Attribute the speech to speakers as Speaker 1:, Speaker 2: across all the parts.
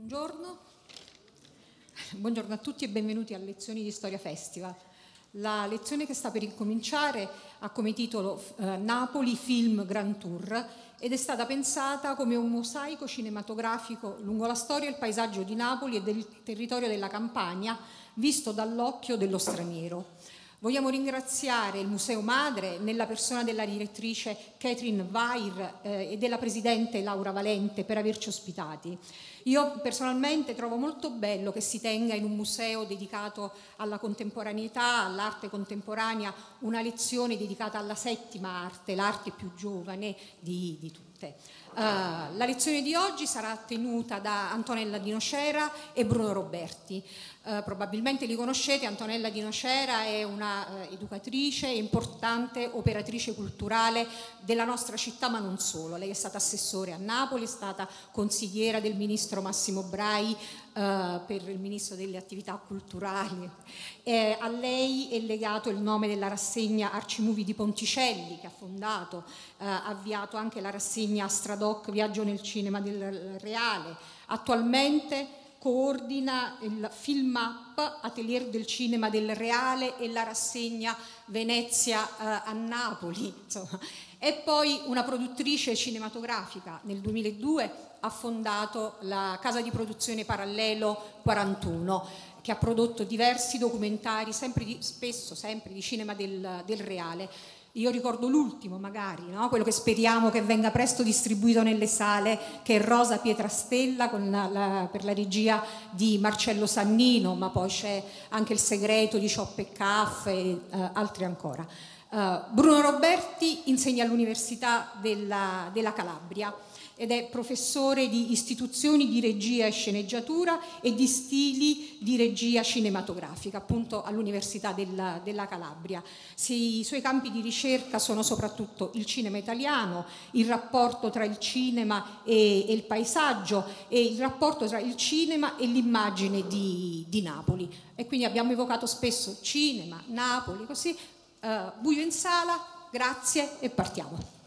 Speaker 1: Buongiorno. Buongiorno a tutti e benvenuti a Lezioni di Storia Festival. La lezione che sta per incominciare ha come titolo eh, Napoli Film Grand Tour ed è stata pensata come un mosaico cinematografico lungo la storia e il paesaggio di Napoli e del territorio della Campania visto dall'occhio dello straniero. Vogliamo ringraziare il Museo Madre nella persona della direttrice Catherine Weir eh, e della presidente Laura Valente per averci ospitati. Io personalmente trovo molto bello che si tenga in un museo dedicato alla contemporaneità, all'arte contemporanea, una lezione dedicata alla settima arte, l'arte più giovane di, di tutte. Uh, la lezione di oggi sarà tenuta da Antonella Di Nocera e Bruno Roberti. Uh, probabilmente li conoscete, Antonella Di Nocera è una uh, educatrice importante operatrice culturale della nostra città, ma non solo. Lei è stata assessore a Napoli, è stata consigliera del ministro Massimo Brai per il ministro delle attività culturali. Eh, a lei è legato il nome della rassegna Arcimuvi di Ponticelli, che ha fondato, ha avviato anche la rassegna Stradale Doc Viaggio nel cinema del Reale. Attualmente coordina il Film Up, Atelier del Cinema del Reale e la rassegna Venezia eh, a Napoli. Insomma. È poi una produttrice cinematografica. Nel 2002 ha fondato la casa di produzione Parallelo 41 che ha prodotto diversi documentari, sempre di, spesso sempre di cinema del, del reale io ricordo l'ultimo magari, no? quello che speriamo che venga presto distribuito nelle sale, che è Rosa Pietrastella la, la, per la regia di Marcello Sannino, ma poi c'è anche Il segreto di Cioppe Caff e uh, altri ancora. Uh, Bruno Roberti insegna all'Università della, della Calabria ed è professore di istituzioni di regia e sceneggiatura e di stili di regia cinematografica, appunto all'Università della, della Calabria. I suoi campi di ricerca sono soprattutto il cinema italiano, il rapporto tra il cinema e, e il paesaggio e il rapporto tra il cinema e l'immagine di, di Napoli. E quindi abbiamo evocato spesso cinema, Napoli, così. Uh, buio in sala, grazie e partiamo.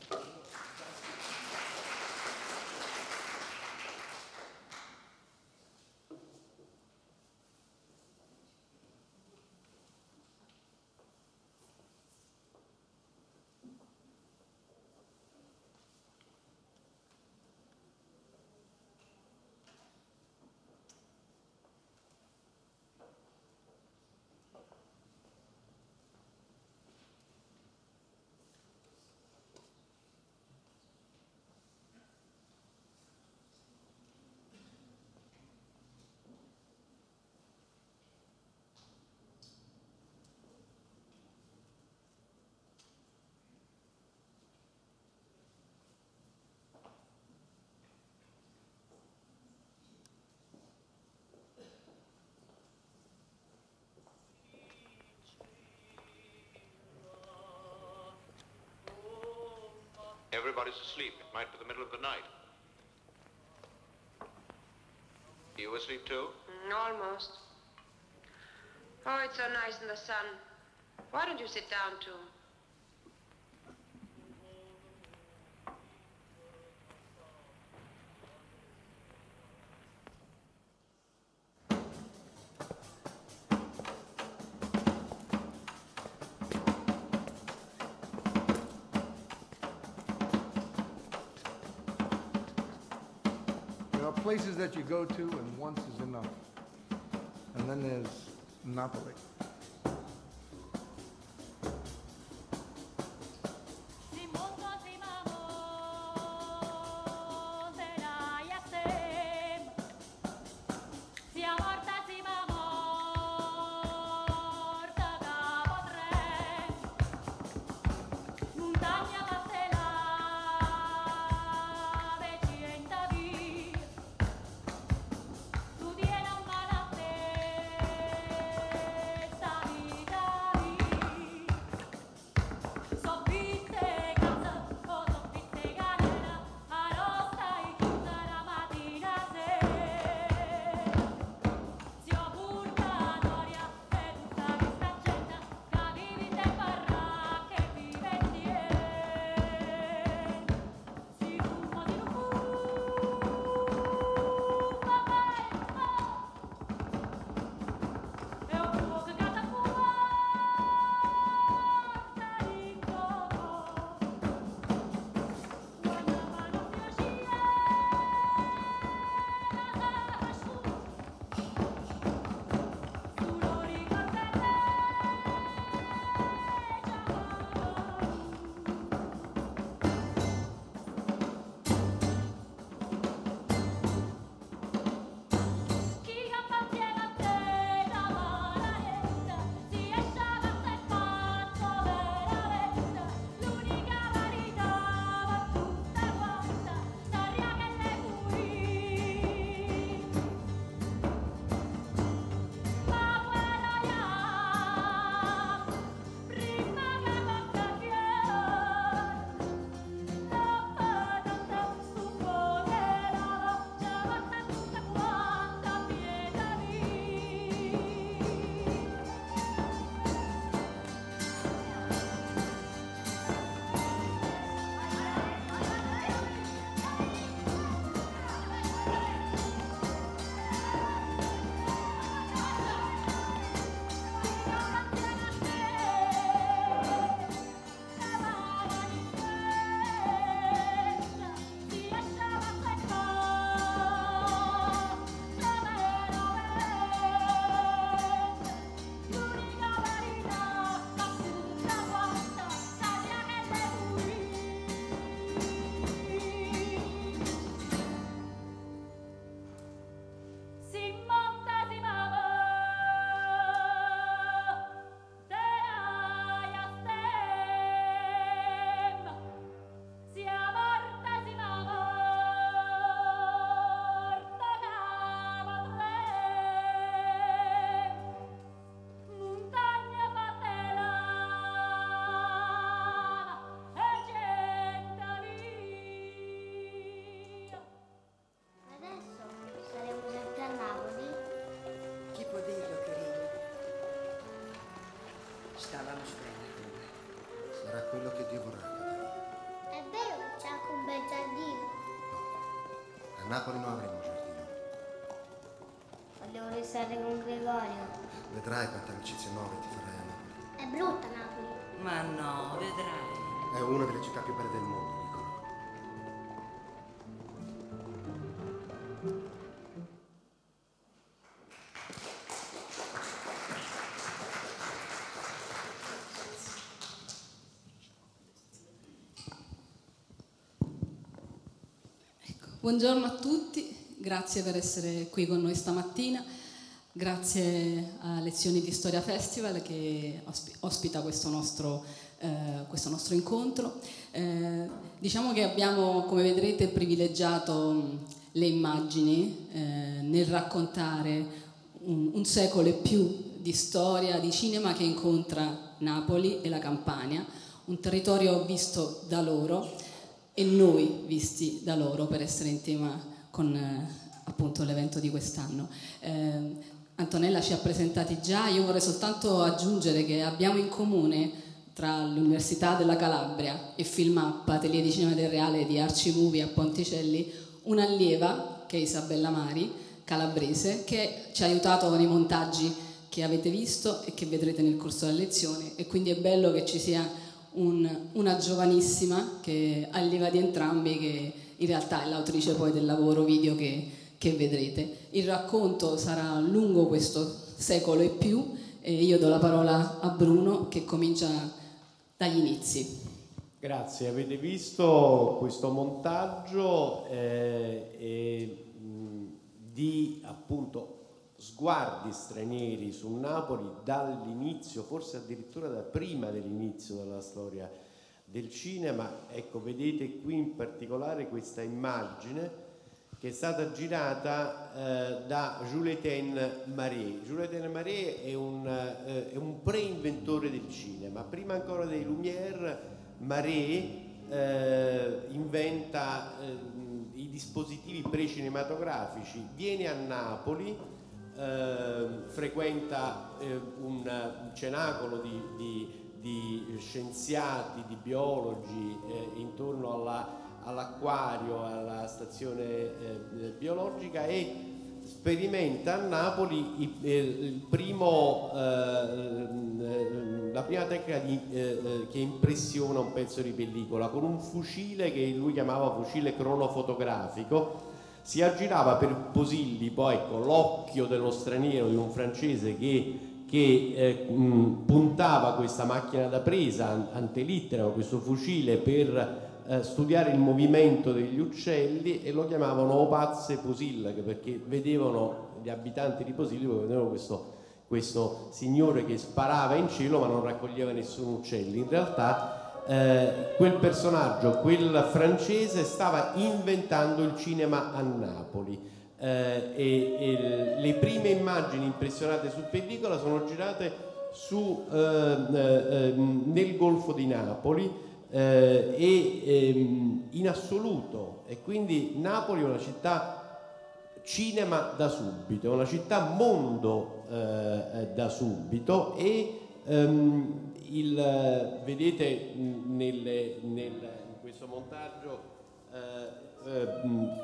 Speaker 2: Everybody's asleep. It might be the middle of the night. You asleep too?
Speaker 3: Mm, almost. Oh, it's so nice in the sun. Why don't you sit down too?
Speaker 4: Places that you go to, and once is enough. And then there's Napoli.
Speaker 5: Caterina.
Speaker 6: È vero che c'è anche un bel giardino.
Speaker 5: A Napoli non avremo giardino.
Speaker 6: Volevo restare con Gregorio.
Speaker 5: Vedrai quante amicizie nuove ti farai a Napoli.
Speaker 6: È brutta Napoli.
Speaker 7: Ma no, vedrai.
Speaker 5: È una delle città più belle del mondo,
Speaker 8: Buongiorno a tutti, grazie per essere qui con noi stamattina, grazie a Lezioni di Storia Festival che ospi- ospita questo nostro, eh, questo nostro incontro. Eh, diciamo che abbiamo, come vedrete, privilegiato le immagini eh, nel raccontare un, un secolo e più di storia, di cinema che incontra Napoli e la Campania, un territorio visto da loro e noi visti da loro per essere in tema con eh, appunto l'evento di quest'anno. Eh, Antonella ci ha presentati già, io vorrei soltanto aggiungere che abbiamo in comune tra l'Università della Calabria e Filmap, Atelier di Cinema del Reale di Arci Movie a Ponticelli, un'allieva che è Isabella Mari, calabrese, che ci ha aiutato nei montaggi che avete visto e che vedrete nel corso della lezione e quindi è bello che ci sia un, una giovanissima che allieva di entrambi che in realtà è l'autrice poi del lavoro video che, che vedrete. Il racconto sarà lungo questo secolo e più e io do la parola a Bruno che comincia dagli inizi.
Speaker 9: Grazie, avete visto questo montaggio eh, e, mh, di appunto sguardi stranieri su Napoli dall'inizio, forse addirittura da prima dell'inizio della storia del cinema. Ecco, vedete qui in particolare questa immagine che è stata girata eh, da Jules-Étienne Marais. Jules-Étienne Marais è un, eh, è un pre-inventore del cinema. Prima ancora dei Lumière, Marais eh, inventa eh, i dispositivi pre-cinematografici, viene a Napoli, eh, frequenta eh, un, cenacolo di, di, di, scienziati, di biologi eh, intorno alla, all'acquario, alla stazione eh, biologica e sperimenta a Napoli il primo, eh, la prima tecnica di, eh, che impressiona un pezzo di pellicola con un fucile che lui chiamava fucile cronofotografico si aggirava per Posilli poi con l'occhio dello straniero di un francese che, che eh, mh, puntava questa macchina da presa antelittera, questo fucile per eh, studiare il movimento degli uccelli e lo chiamavano Opazze Posillag perché vedevano gli abitanti di Posilli vedevano questo, questo signore che sparava in cielo ma non raccoglieva nessun uccello. In realtà eh, quel personaggio, quel francese, stava inventando il cinema a Napoli. Eh, e, e, le prime immagini impressionate su pellicola sono girate su, eh, eh nel Golfo di Napoli eh, e ehm, in assoluto. E quindi Napoli è una città cinema da subito, è una città mondo eh, da subito e um, il, vedete nelle, nel, in questo montaggio eh, eh,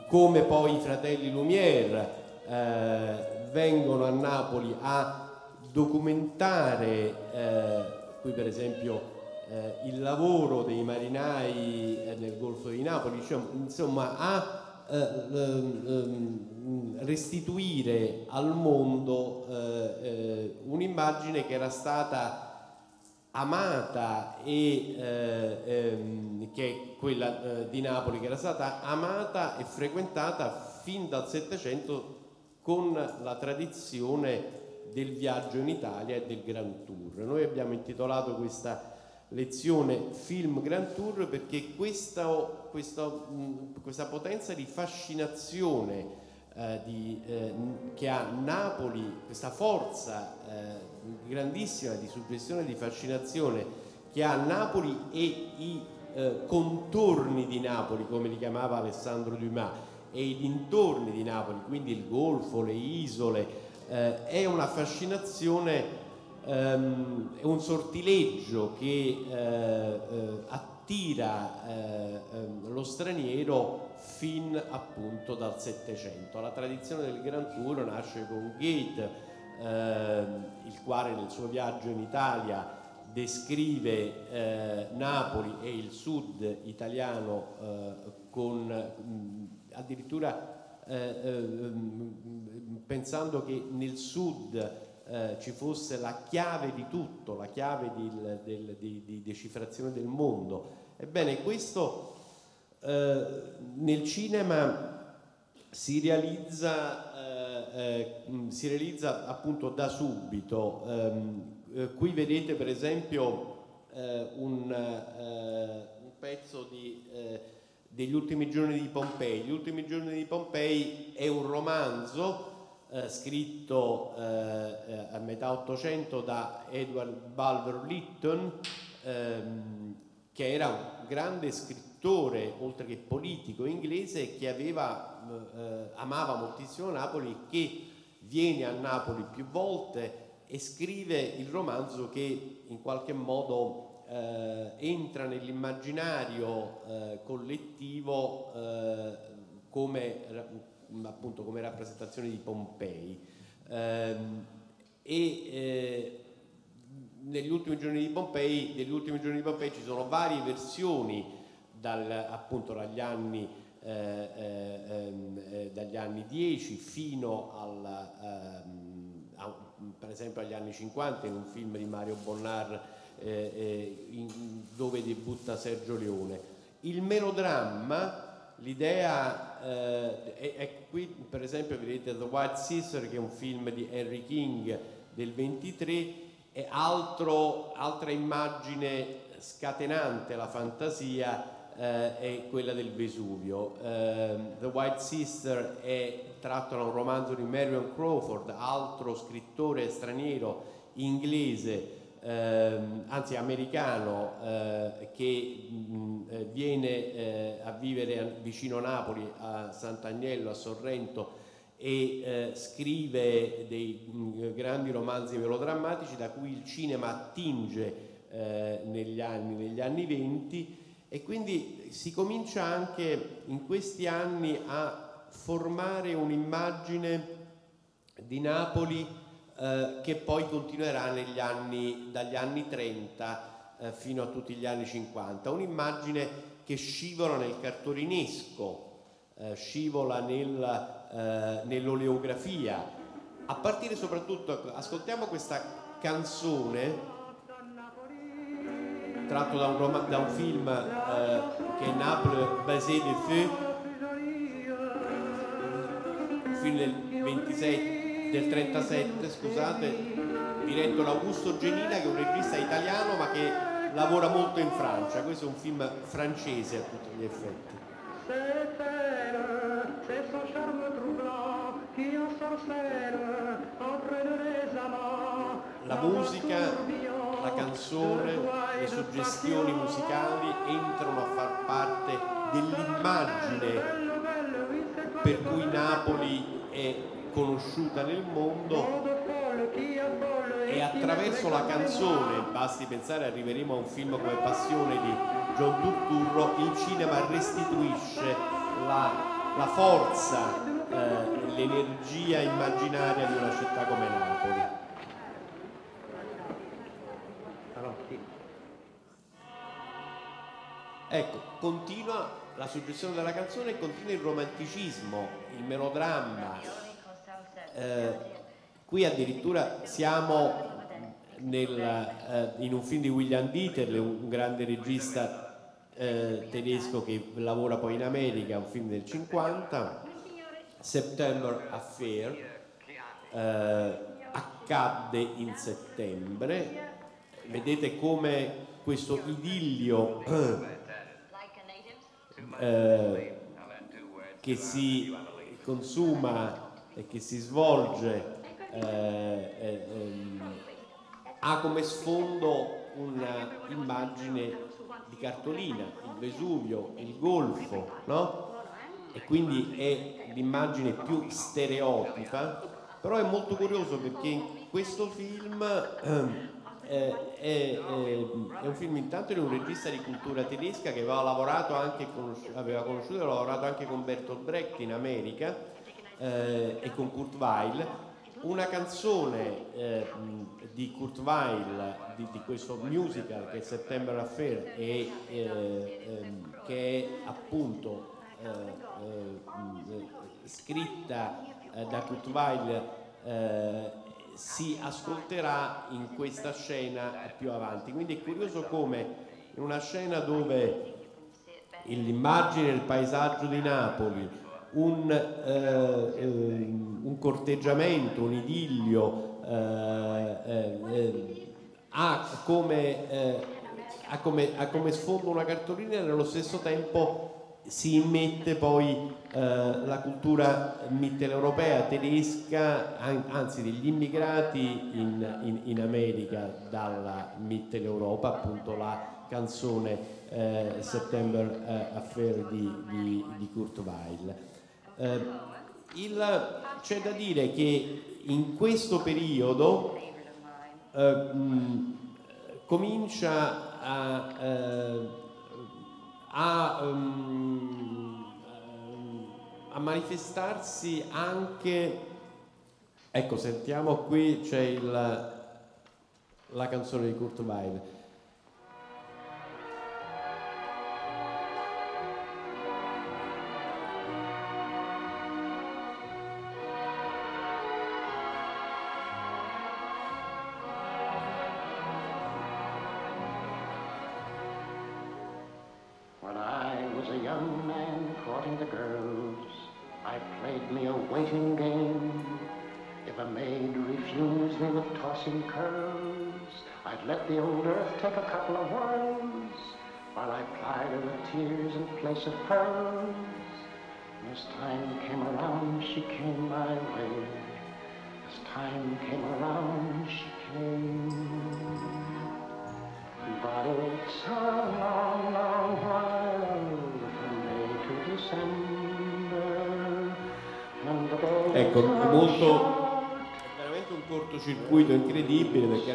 Speaker 9: come poi i fratelli Lumière eh, vengono a Napoli a documentare, eh, qui per esempio eh, il lavoro dei marinai eh, nel Golfo di Napoli, cioè, insomma a restituire al mondo un'immagine che era stata amata e eh, ehm, che è quella eh, di Napoli che era stata amata e frequentata fin dal Settecento con la tradizione del viaggio in Italia e del Grand Tour. Noi abbiamo intitolato questa lezione Film Grand Tour perché questa, questa, questa potenza di fascinazione eh, di, eh, che ha Napoli, questa forza eh, grandissima di suggestione e di fascinazione che ha Napoli e i eh, contorni di Napoli, come li chiamava Alessandro Dumas, e i dintorni di Napoli, quindi il Golfo, le isole, eh, è una fascinazione ehm, è un sortileggio che eh, eh, attira eh, ehm, lo straniero fin appunto dal Settecento. La tradizione del Grand Tour nasce con Goethe, ehm, il quale nel suo viaggio in Italia descrive eh, Napoli e il sud italiano eh, con mh, addirittura eh, eh, pensando che nel sud eh, ci fosse la chiave di tutto, la chiave di, del, di, di decifrazione del mondo. Ebbene, questo eh, nel cinema si realizza, si realizza appunto da subito. Ehm, eh, qui vedete per esempio eh, un, eh, un, pezzo di, eh, degli ultimi giorni di Pompei. Gli ultimi giorni di Pompei è un romanzo eh, scritto a metà Ottocento da Edward Bulwer Lytton, ehm, che era un grande scrittore, oltre che politico inglese, che aveva, amava moltissimo Napoli, che viene a Napoli più volte e scrive il romanzo che in qualche modo eh, entra nell'immaginario eh, collettivo eh, come, appunto, come rappresentazione di Pompei. Ehm, e eh, negli ultimi giorni di Pompei, negli ultimi giorni di Pompei ci sono varie versioni dal, appunto dagli anni, eh, eh, ehm, dagli anni 10 fino al ehm, per esempio agli anni 50 in un film di Mario Bonnar eh, eh, in, dove debutta Sergio Leone. Il melodramma, l'idea eh, è, è, qui per esempio vedete The White Sister che è un film di Henry King del 23 è altro, altra immagine scatenante la fantasia eh, è quella del Vesuvio. Eh, The White Sister è tratto da un romanzo di Marion Crawford, altro scrittore straniero inglese, ehm, anzi americano, eh, che mh, eh, viene eh, a vivere vicino Napoli, a Sant'Agnello, a Sorrento, e eh, scrive dei mh, grandi romanzi melodrammatici da cui il cinema attinge eh, negli, anni, negli anni 20 e quindi si comincia anche in questi anni a formare un'immagine di Napoli eh, che poi continuerà anni, dagli anni 30 eh, fino a tutti gli anni 50, un'immagine che scivola nel cartolinesco, eh, scivola nel, eh, nell'oleografia, a partire soprattutto, ascoltiamo questa canzone tratto da un, da un film eh, che è Naples Basé de Feu. Film del 26 del 37 scusate diretto da Augusto Genina che è un regista italiano ma che lavora molto in Francia. Questo è un film francese a tutti gli effetti. La musica, la canzone, le suggestioni musicali entrano a far parte dell'immagine per cui Napoli è conosciuta nel mondo e attraverso la canzone, basti pensare arriveremo a un film come Passione di John Turturro, il cinema restituisce la, la forza, eh, l'energia immaginaria di una città come Napoli. Ecco, continua la suggestione della canzone continua il romanticismo, il melodramma. Eh, qui addirittura siamo nel, eh, in un film di William Dieterle, un grande regista eh, tedesco che lavora poi in America, un film del 50, September Affair, eh, accadde in settembre. Vedete come questo idillio eh, che si consuma e che si svolge eh, eh, ehm, ha come sfondo un'immagine di cartolina, il Vesuvio, il Golfo, no? E quindi è l'immagine più stereotipa, però è molto curioso perché questo film ehm, eh, è, è- è un film intanto di un regista di cultura tedesca che aveva lavorato anche con, aveva conosciuto e lavorato anche con Bertolt Brecht in America eh, e con Kurt Weill. Una canzone eh, di Kurt Weill, di, di questo musical che è September Affair, e, eh, ehm, che è appunto eh, eh, scritta eh, da Kurt Weill eh, si ascolterà in questa scena più avanti. Quindi è curioso come in una scena dove l'immagine del paesaggio di Napoli, un, eh, ehm, un corteggiamento, un idillio, eh, eh, eh, ha, come, eh, ha, come, ha come sfondo una cartolina e nello stesso tempo si immette poi eh, la cultura mitteleuropea tedesca, an- anzi degli immigrati in, in- in America dalla Mitteleuropa, appunto la canzone eh, September eh, Affair di, di- di Kurt Weill. Eh, c'è da dire che in questo periodo eh, mh, comincia a, eh, a, ehm, a manifestarsi anche ecco sentiamo qui c'è il, la canzone di Kurt Weill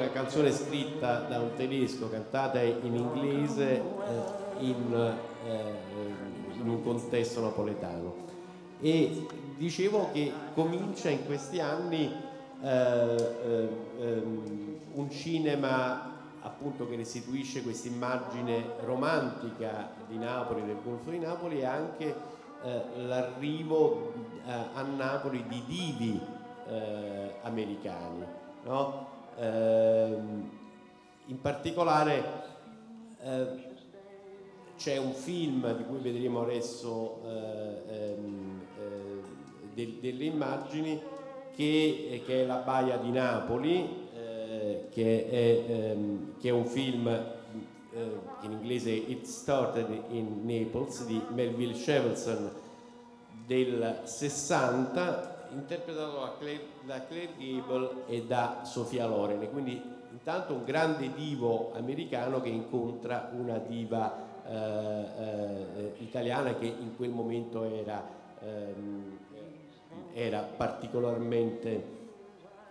Speaker 9: una canzone scritta da un tedesco, cantata in inglese eh, in, eh, in un contesto napoletano. E dicevo che comincia in questi anni eh, eh, ehm, un cinema appunto che restituisce questa immagine romantica di Napoli, del Golfo di Napoli e anche eh, l'arrivo eh, a Napoli di divi eh, americani. no? Ehm, in particolare eh, c'è un film di cui vedremo adesso eh, ehm, eh, del- delle immagini che, che è La Baia di Napoli, eh, che, è, ehm, che è un film eh, in inglese It Started in Naples di Melville Shevelson del 60 interpretato da Claire, da Claire Gable e da Sofia Loren quindi intanto un grande divo americano che incontra una diva eh, eh, italiana che in quel momento era, ehm, era particolarmente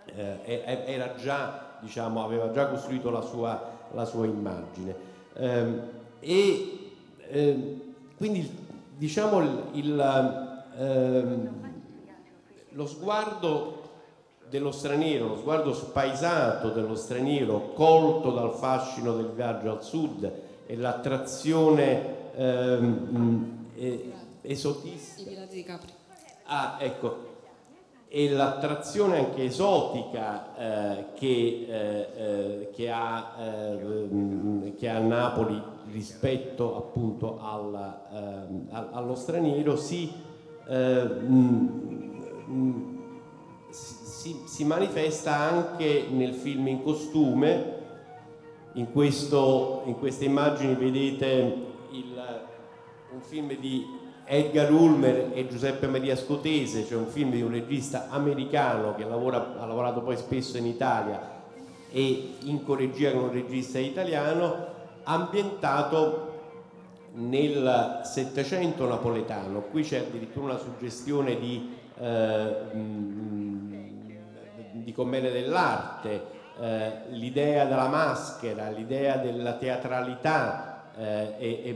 Speaker 9: eh, era già, diciamo, aveva già costruito la sua, la sua immagine. Ehm, e ehm, quindi diciamo il, il, ehm, lo sguardo dello straniero, lo sguardo spaesato dello straniero, colto dal fascino del viaggio al sud e l'attrazione ehm, eh, esotistica.
Speaker 8: I pirati di Capri.
Speaker 9: Ah, ecco, e l'attrazione anche esotica eh, che, eh, eh, che ha, eh, mm, che ha Napoli rispetto appunto al, ehm, al- allo straniero si, eh, mm, si, si manifesta anche nel film in costume. In, questo, in queste immagini vedete il- un film di Edgar Ulmer e Giuseppe Maria Scotese, cioè un film di un regista americano che lavora- ha lavorato poi spesso in Italia e in coregia con un regista italiano, ambientato nel Settecento napoletano. Qui c'è addirittura una suggestione di, di commedie dell'arte, eh, l'idea della maschera, l'idea della teatralità eh, è, è,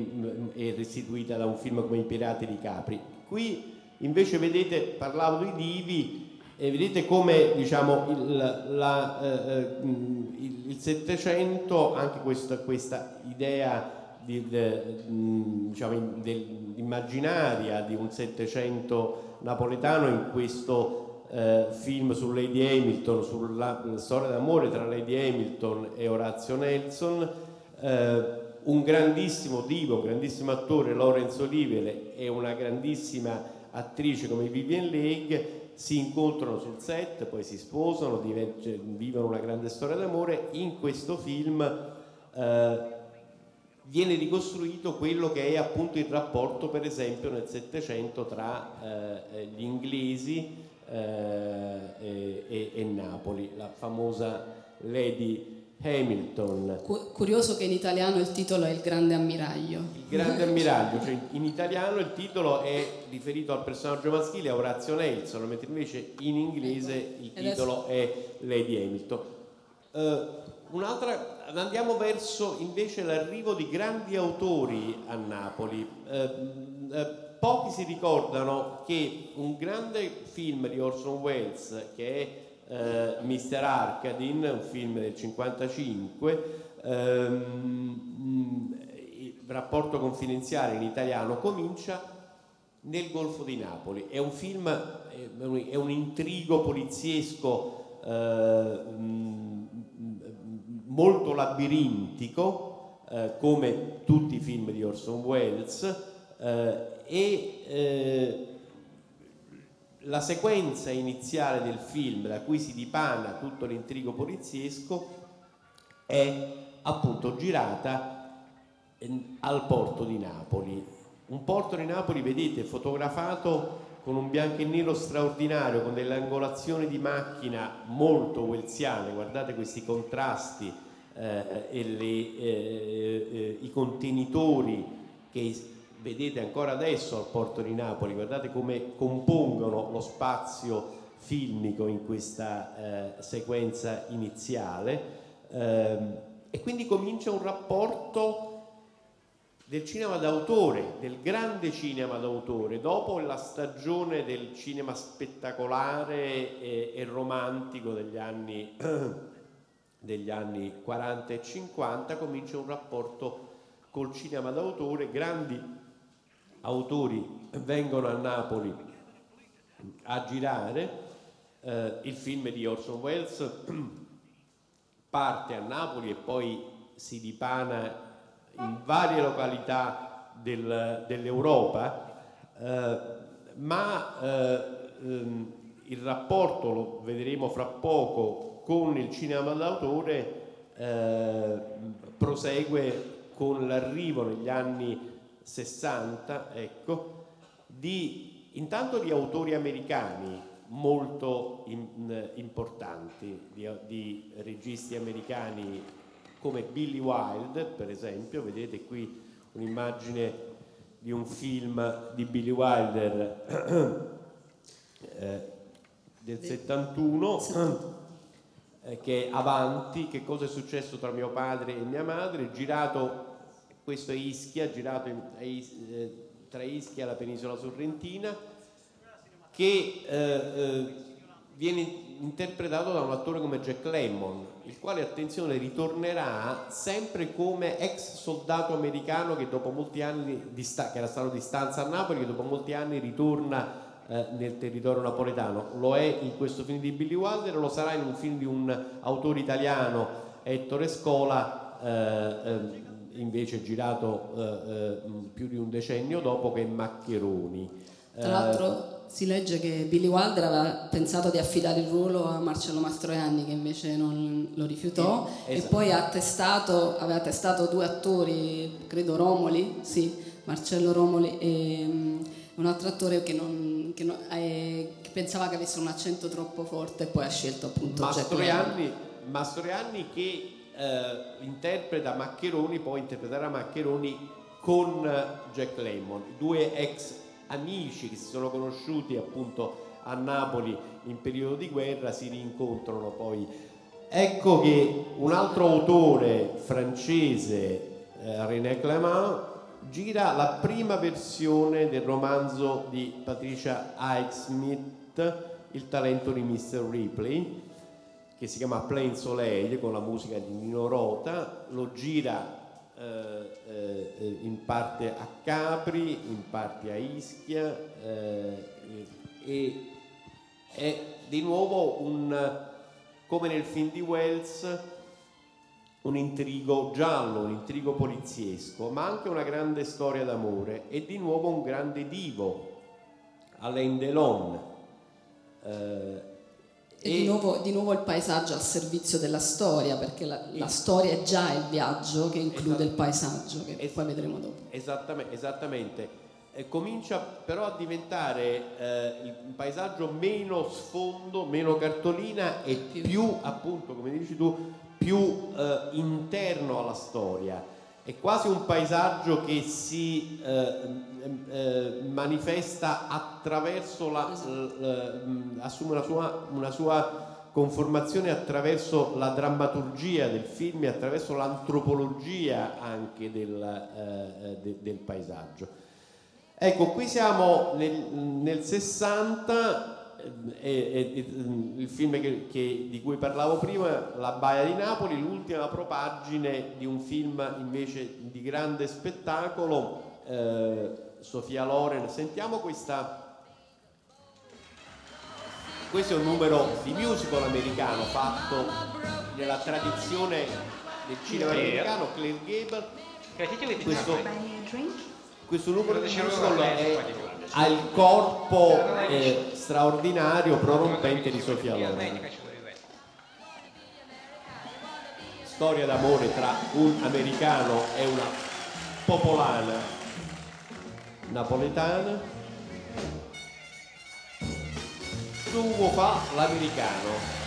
Speaker 9: è, restituita da un film come I Pirati di Capri. Qui invece vedete, parlavo di divi, e vedete come diciamo, il, la, eh, eh Settecento, anche questa, questa idea di, de, diciamo, dell'immaginaria di un Settecento napoletano in questo eh, film su Lady Hamilton, sulla storia d'amore tra Lady Hamilton e Orazio Nelson, eh, un grandissimo divo, un grandissimo attore Lorenzo Olivere e una grandissima attrice come Vivian Leigh si incontrano sul set, poi si sposano, vivono una grande storia d'amore. In questo film eh, viene ricostruito quello che è appunto il rapporto, per esempio, nel Settecento tra eh, gli inglesi eh, e, e, Napoli, la famosa Lady Hamilton.
Speaker 8: Curioso che in italiano il titolo è Il Grande Ammiraglio.
Speaker 9: Il Grande Ammiraglio, cioè in italiano il titolo è riferito al personaggio maschile, a Orazio Nelson, mentre invece in inglese il titolo è Lady Hamilton. Uh, un'altra, andiamo verso invece l'arrivo di grandi autori a Napoli. Uh, uh, pochi si ricordano che un grande film di Orson Welles, che è eh, Mr. Arkadin, un film del 55, ehm, il rapporto confidenziale in italiano comincia nel Golfo di Napoli. È un film, è un intrigo poliziesco eh, molto labirintico, eh, come tutti i film di Orson Welles, eh, e eh, la sequenza iniziale del film da cui si dipana tutto l'intrigo poliziesco è appunto girata al porto di Napoli. Un porto di Napoli, vedete, fotografato con un bianco e nero straordinario, con delle angolazioni di macchina molto welsiane, guardate questi contrasti eh, le, eh, eh, i contenitori che vedete ancora adesso al porto di Napoli, guardate come compongono lo spazio filmico in questa eh, sequenza iniziale eh, e quindi comincia un rapporto del cinema d'autore, del grande cinema d'autore, dopo la stagione del cinema spettacolare e, e romantico degli anni, degli anni 40 e 50, comincia un rapporto col cinema d'autore, grandi autori vengono a Napoli a girare, eh, il film di Orson Welles parte a Napoli e poi si dipana in varie località del, dell'Europa, eh, ma eh, ehm, il rapporto, lo vedremo fra poco, con il cinema d'autore eh, prosegue con l'arrivo negli anni 60, ecco, di, intanto di autori americani molto in, importanti, di, di registi americani come Billy Wilde, per esempio, vedete qui un'immagine di un film di Billy Wilder eh, del 71 eh, che è Avanti, che cosa è successo tra mio padre e mia madre, girato questo è Ischia, girato in, eh, tra Ischia e la penisola sorrentina, che eh, eh, viene interpretato da un attore come Jack Lemmon, il quale, attenzione, ritornerà sempre come ex soldato americano che dopo molti anni, che era stato di stanza a Napoli, che dopo molti anni ritorna eh, nel territorio napoletano. Lo è in questo film di Billy Wilder, lo sarà in un film di un autore italiano, Ettore Scola, eh, eh invece girato eh, eh, più di un decennio dopo che Maccheroni.
Speaker 8: Tra l'altro si legge che Billy Wilder aveva pensato di affidare il ruolo a Marcello Mastroianni che invece non lo rifiutò eh, esatto. e poi ha testato, aveva testato due attori, credo Romoli, sì, Marcello Romoli e un altro attore che, non, che, non, eh, che, pensava che avesse un accento troppo forte e poi ha scelto appunto
Speaker 9: Mastroianni, Mastroianni che eh, interpreta Maccheroni, poi interpreterà Maccheroni con Jack Lemmon, due ex amici che si sono conosciuti appunto a Napoli in periodo di guerra si rincontrano poi. Ecco che un altro autore francese, eh, René Clément, gira la prima versione del romanzo di Patricia Highsmith, Il talento di Mr. Ripley, che si chiama Plain Soleil con la musica di Nino Rota, lo gira eh, eh, in parte a Capri, in parte a Ischia eh, e è di nuovo un, come nel film di Wells, un intrigo giallo, un intrigo poliziesco, ma anche una grande storia d'amore e di nuovo un grande divo, Alain Delon. Eh,
Speaker 8: e, di, nuovo, di, nuovo, il paesaggio al servizio della storia, perché la, la storia è già il viaggio che include il paesaggio, che poi vedremo dopo.
Speaker 9: Esattamente. esattamente. Eh, comincia però a diventare eh, il paesaggio meno sfondo, meno cartolina e più, appunto, come dici tu, più eh, interno alla storia. È quasi un paesaggio che si eh, eh, manifesta attraverso la, assume una sua, una sua, conformazione attraverso la drammaturgia del film e attraverso l'antropologia anche del, eh, de, del paesaggio. Ecco, qui siamo nel, nel 60 e, e, il film che, che, di cui parlavo prima, La Baia di Napoli, l'ultima propagine di un film invece di grande spettacolo, eh, Sofia Loren. Sentiamo questa. Questo è un numero di musical americano fatto nella tradizione del cinema americano, Claire Gable. Questo, questo numero di musical è ha il corpo eh, straordinario, prorompente di Sofia Loren. Storia d'amore tra un americano e una popolana napoletana. Suo fa l'americano.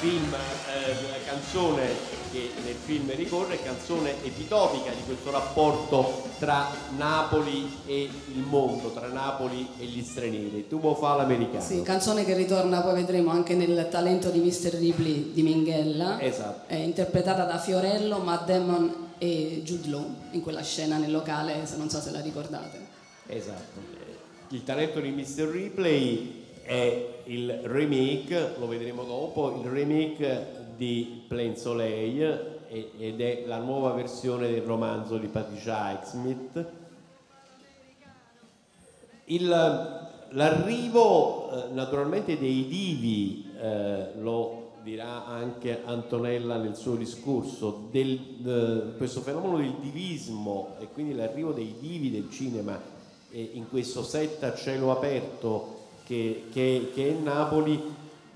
Speaker 9: Film, eh, canzone che nel film ricorre, canzone epitopica di questo rapporto tra Napoli e il mondo, tra Napoli e gli stranieri. Tu fa l'americano.
Speaker 8: Sì, canzone che ritorna, poi vedremo anche nel talento di Mr. Ripley di Minghella.
Speaker 9: Esatto.
Speaker 8: È interpretata da Fiorello, Matt Damon e Jude Law in quella scena nel locale, se non so se la ricordate.
Speaker 9: Esatto. Il talento di Mr. Ripley è il remake, lo vedremo dopo, il remake di Plain Soleil ed è la nuova versione del romanzo di Patricia Highsmith. l'arrivo eh, naturalmente dei divi, eh, lo dirà anche Antonella nel suo discorso, del, eh, questo fenomeno del divismo e quindi l'arrivo dei divi del cinema eh, in questo set a cielo aperto che, che, che è Napoli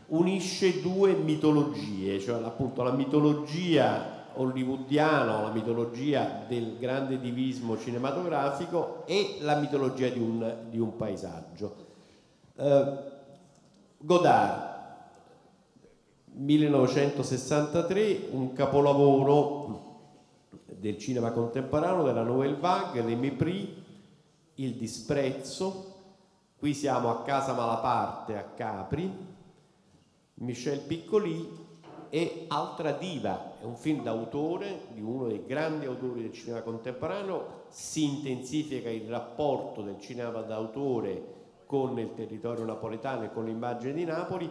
Speaker 9: unisce due mitologie, cioè appunto la mitologia hollywoodiana, la mitologia del grande divismo cinematografico e la mitologia di un, di un paesaggio. Eh, Godard, 1963, un capolavoro del cinema contemporaneo, della Nouvelle Vague, Le Mépris, Il disprezzo, qui siamo a Casa Malaparte a Capri, Michel Piccoli e Altra Diva, è un film d'autore di uno dei grandi autori del cinema contemporaneo, si intensifica il rapporto del cinema d'autore con il territorio napoletano e con l'immagine di Napoli.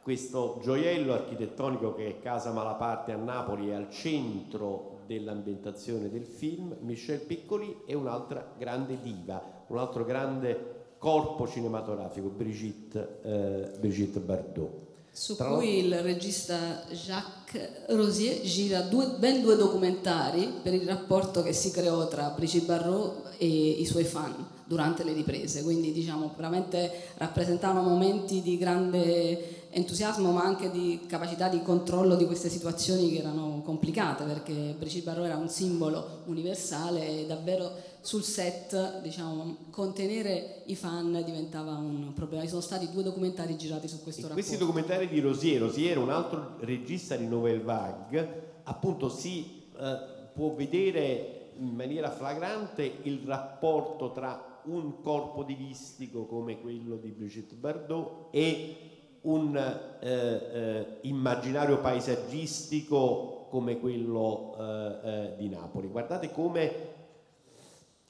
Speaker 9: Questo gioiello architettonico che è Casa Malaparte a Napoli è al centro dell'ambientazione del film, Michel Piccoli e un'altra grande diva, un altro grande corpo cinematografico, Brigitte, eh, Brigitte Bardot.
Speaker 8: Su Tra cui il regista Jacques Rosier gira due, ben due documentari per il rapporto che si creò tra Brigitte Bardot e i suoi fan durante le riprese, quindi diciamo veramente rappresentavano momenti di grande entusiasmo ma anche di capacità di controllo di queste situazioni che erano complicate perché Brigitte Bardot era un simbolo universale e davvero sul set diciamo, contenere i fan diventava un problema. Ci sono stati due documentari girati su questo rapporto.
Speaker 9: Questi documentari di Rosier, Rosier un altro regista di Nouvelle Vague, appunto si eh, può vedere in maniera flagrante il rapporto tra un corpo divistico come quello di Brigitte Bardot e un eh, eh, immaginario paesaggistico come quello eh, eh, di Napoli. Guardate come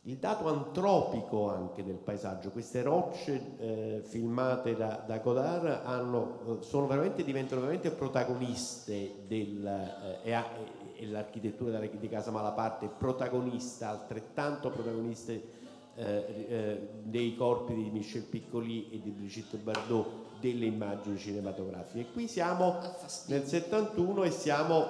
Speaker 9: il dato antropico anche del paesaggio, queste rocce eh, filmate da, da Godard hanno, eh, veramente, diventano veramente protagoniste del, e, l'architettura di Casa Malaparte protagonista, altrettanto protagoniste dei corpi di Michel Piccoli e di Brigitte Bardot delle immagini cinematografiche. Qui siamo nel 71 e siamo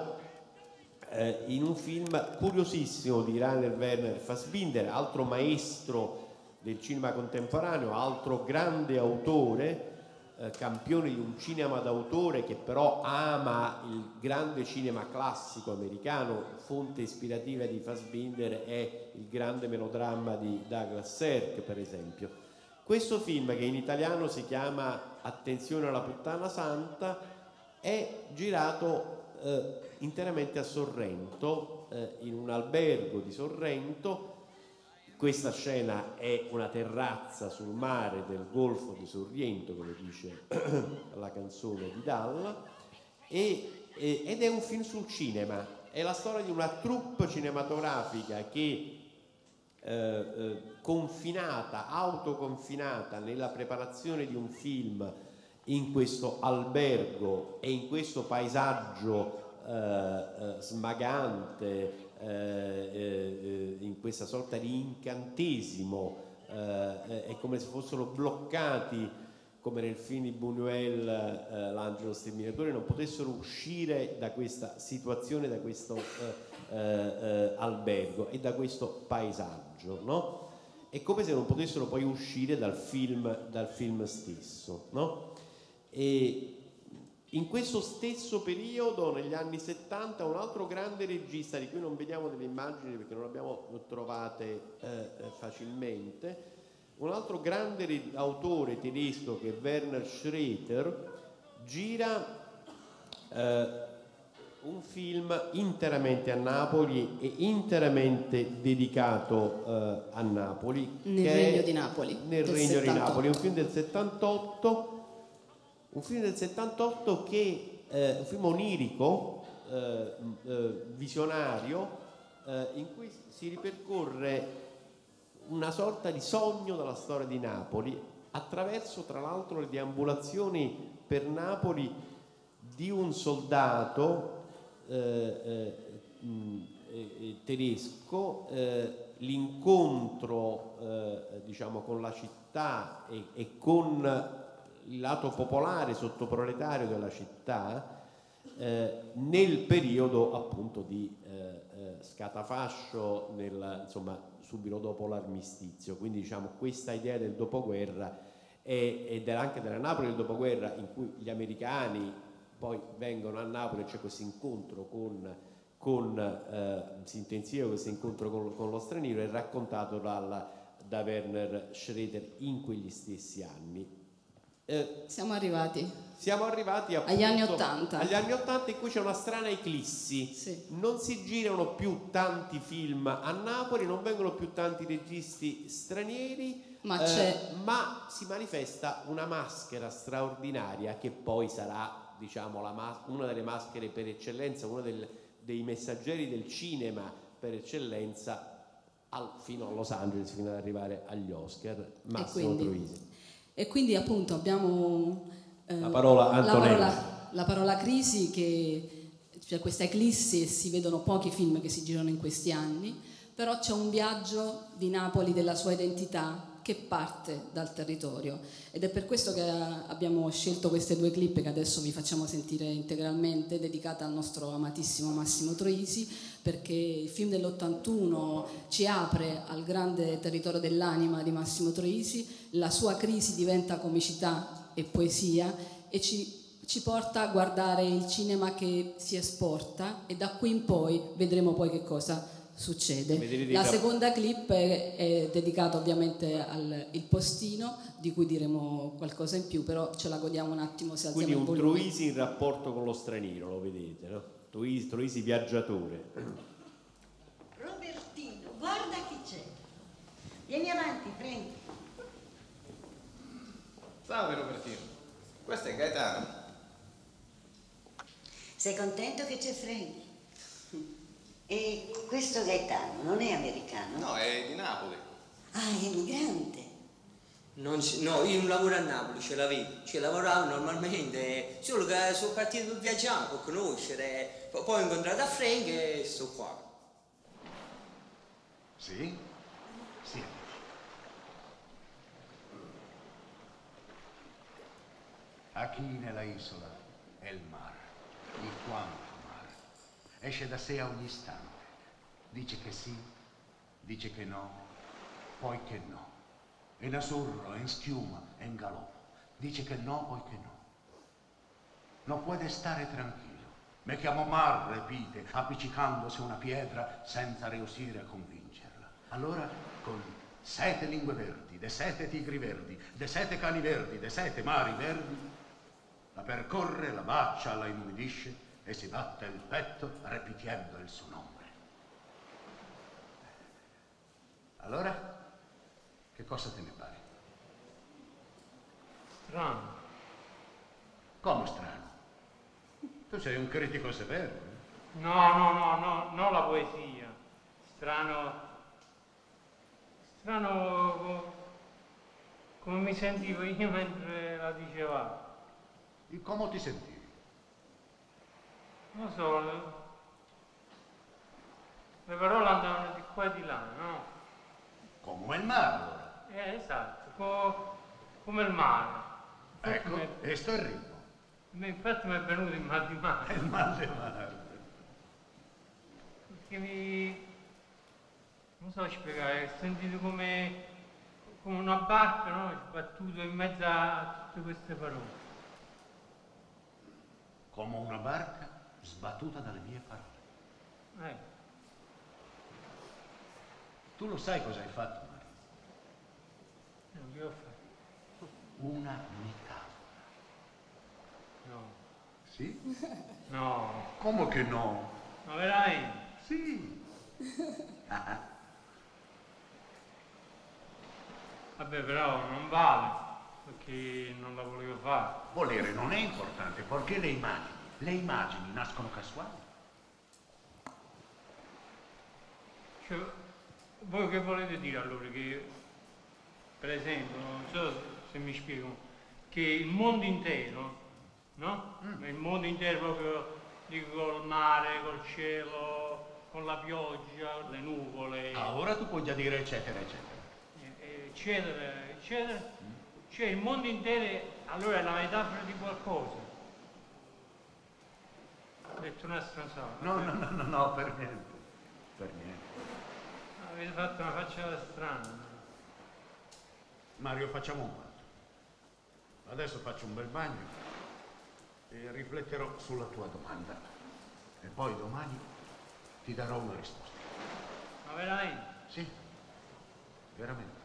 Speaker 9: eh, in un film curiosissimo di Rainer Werner Fassbinder, altro maestro del cinema contemporaneo, altro grande autore, eh, campione di un cinema d'autore che però ama il grande cinema classico americano, fonte ispirativa di Fassbinder è il grande melodramma di Douglas Sirk per esempio. Questo film che in italiano si chiama Attenzione alla puttana santa è girato eh, interamente a Sorrento, eh, in un albergo di Sorrento. Questa scena è una terrazza sul mare del Golfo di Sorrento, come dice la canzone di Dalla, e, e, ed è un film sul cinema. È la storia di una troupe cinematografica che eh, eh, confinata, autoconfinata nella preparazione di un film in questo albergo e in questo paesaggio eh, eh smagante, eh, eh, in questa sorta di incantesimo, è come se fossero bloccati come nel film di Buñuel L'angelo sterminatore, non potessero uscire da questa situazione, da questo eh, eh, albergo e da questo paesaggio. No? È come se non potessero poi uscire dal film, dal film stesso. No? E in questo stesso periodo, negli anni 70, un altro grande regista di cui non vediamo delle immagini perché non le abbiamo trovate eh, eh facilmente, un altro grande autore tedesco che è Werner Schroeter gira eh, un film interamente a Napoli e interamente dedicato eh, a Napoli.
Speaker 8: Nel Regno di Napoli.
Speaker 9: Nel Regno 78. di Napoli, un film del 78 un film del 78 che è eh, un film onirico, eh, eh, visionario, eh, in cui si ripercorre una sorta di sogno della storia di Napoli attraverso tra l'altro le deambulazioni per Napoli di un soldato eh, eh, tedesco, l'incontro diciamo, con la città e, e con il lato popolare sottoproletario della città eh, nel periodo appunto di eh, eh, scatafascio nel, insomma, subito dopo l'armistizio. Quindi diciamo questa idea del dopoguerra e, anche della Napoli del dopoguerra in cui gli americani poi vengono a Napoli e c'è questo incontro con, con eh, si intensiva questo incontro con, con, lo straniero è raccontato dalla, da Werner Schroeder in quegli stessi anni
Speaker 8: eh, siamo arrivati.
Speaker 9: Siamo arrivati
Speaker 8: appunto, agli anni Ottanta.
Speaker 9: Agli anni Ottanta in cui c'è una strana eclissi.
Speaker 8: Sì.
Speaker 9: Non si girano più tanti film a Napoli, non vengono più tanti registi stranieri,
Speaker 8: ma, eh,
Speaker 9: ma si manifesta una maschera straordinaria che poi sarà diciamo, mas- una delle maschere per eccellenza, uno del, dei messaggeri del cinema per eccellenza al, fino a Los Angeles, fino ad arrivare agli Oscar. Massimo Troisi.
Speaker 8: E quindi appunto abbiamo
Speaker 9: eh, la, parola
Speaker 8: la, parola, la, parola, crisi che cioè questa eclissi e si vedono pochi film che si girano in questi anni, però c'è un viaggio di Napoli della sua identità che parte dal territorio. Ed è per questo che abbiamo scelto queste due clip che adesso vi facciamo sentire integralmente dedicate al nostro amatissimo Massimo Troisi perché il film dell'81 ci apre al grande territorio dell'anima di Massimo Troisi, la sua crisi diventa comicità e poesia e ci ci porta a guardare il cinema che si esporta e da qui in poi vedremo poi che cosa succede. La seconda clip è, è dedicata ovviamente al postino, di cui diremo qualcosa in più, però ce la godiamo un attimo se
Speaker 9: alziamo
Speaker 8: Quindi
Speaker 9: un Troisi in rapporto con lo straniero, lo vedete, no? Troisi, Troisi viaggiatore.
Speaker 10: Robertino, guarda chi c'è. Vieni avanti, prendi.
Speaker 11: Salve Robertino. Questo è Gaetano.
Speaker 10: Sei contento che c'è Frank? E questo Gaetano non è americano?
Speaker 11: No, è di Napoli.
Speaker 10: Ah, è emigrante.
Speaker 12: Non si- no, io non lavoro a Napoli, ce l'avevo, ci lavoravo normalmente, solo che sono partito per viaggiare, per conoscere, poi ho incontrato a Frank e sto qua.
Speaker 13: Sì? Sì. Aquí nella isola è il mare. Esce da sé a ogni istante. Dice che sì, dice che no, poi che no. È in azzurro, è in schiuma, è in galoppo. Dice che no, poi che no. Non può stare tranquillo. Me chiamo Mar, repite, appiccicandosi una pietra senza riuscire a convincerla. Allora, con sette lingue verdi, de sette tigri verdi, de sette cani verdi, de sette mari verdi, la percorre, la bacia, la inumidisce e si batte il petto ripetendo il suo nome. Allora, che cosa te ne pare?
Speaker 14: Strano.
Speaker 13: Come strano? Tu sei un critico severo. eh?
Speaker 14: No, no, no, no, non la poesia. Strano. Strano co- come mi sentivo io mentre la diceva.
Speaker 13: E come ti sentivi?
Speaker 14: Non so, le, le parole andavano di qua e di là, no?
Speaker 13: Come il mare allora.
Speaker 14: Eh, esatto, co- come il mare. Infatti
Speaker 13: Ecco,
Speaker 14: mi-
Speaker 13: e sto il ritmo.
Speaker 14: Infatti mi è venuto il mal di mare.
Speaker 13: Il mal di mare.
Speaker 14: Perché mi... non so spiegare, ho sentito come, come una barca, no? Sbattuto in mezzo a tutte queste parole.
Speaker 13: Come una barca sbattuta dalle mie parole.
Speaker 14: Eh,
Speaker 13: Tu lo sai cosa hai fatto, Mario?
Speaker 14: non che ho fatto?
Speaker 13: Una metafora.
Speaker 14: No.
Speaker 13: Sì?
Speaker 14: No.
Speaker 13: Come che no?
Speaker 14: Ma veramente?
Speaker 13: Sì.
Speaker 14: Vabbè, però non vale, perché non la volevo fare.
Speaker 13: Volere non è importante, perché le immagini, le immagini nascono casuali.
Speaker 14: Cioè, voi che volete dire allora? Che, per esempio, non so se mi spiego, che il mondo intero, no? Il mondo intero proprio, dico, col mare, col cielo, con la pioggia, le nuvole,
Speaker 13: Ah, ora tu puoi già dire eccetera, eccetera.
Speaker 14: eh, eccetera, eccetera. Cioè il mondo intero allora è la metafora di qualcosa. Ho detto una stronzata.
Speaker 13: No, no, no, no, no, per niente. Per niente.
Speaker 14: Avete fatto una faccia strana.
Speaker 13: Mario, facciamo un patto. Adesso faccio un bel bagno e rifletterò sulla tua domanda. E poi domani ti darò una risposta.
Speaker 14: Ma veramente?
Speaker 13: Sì, veramente.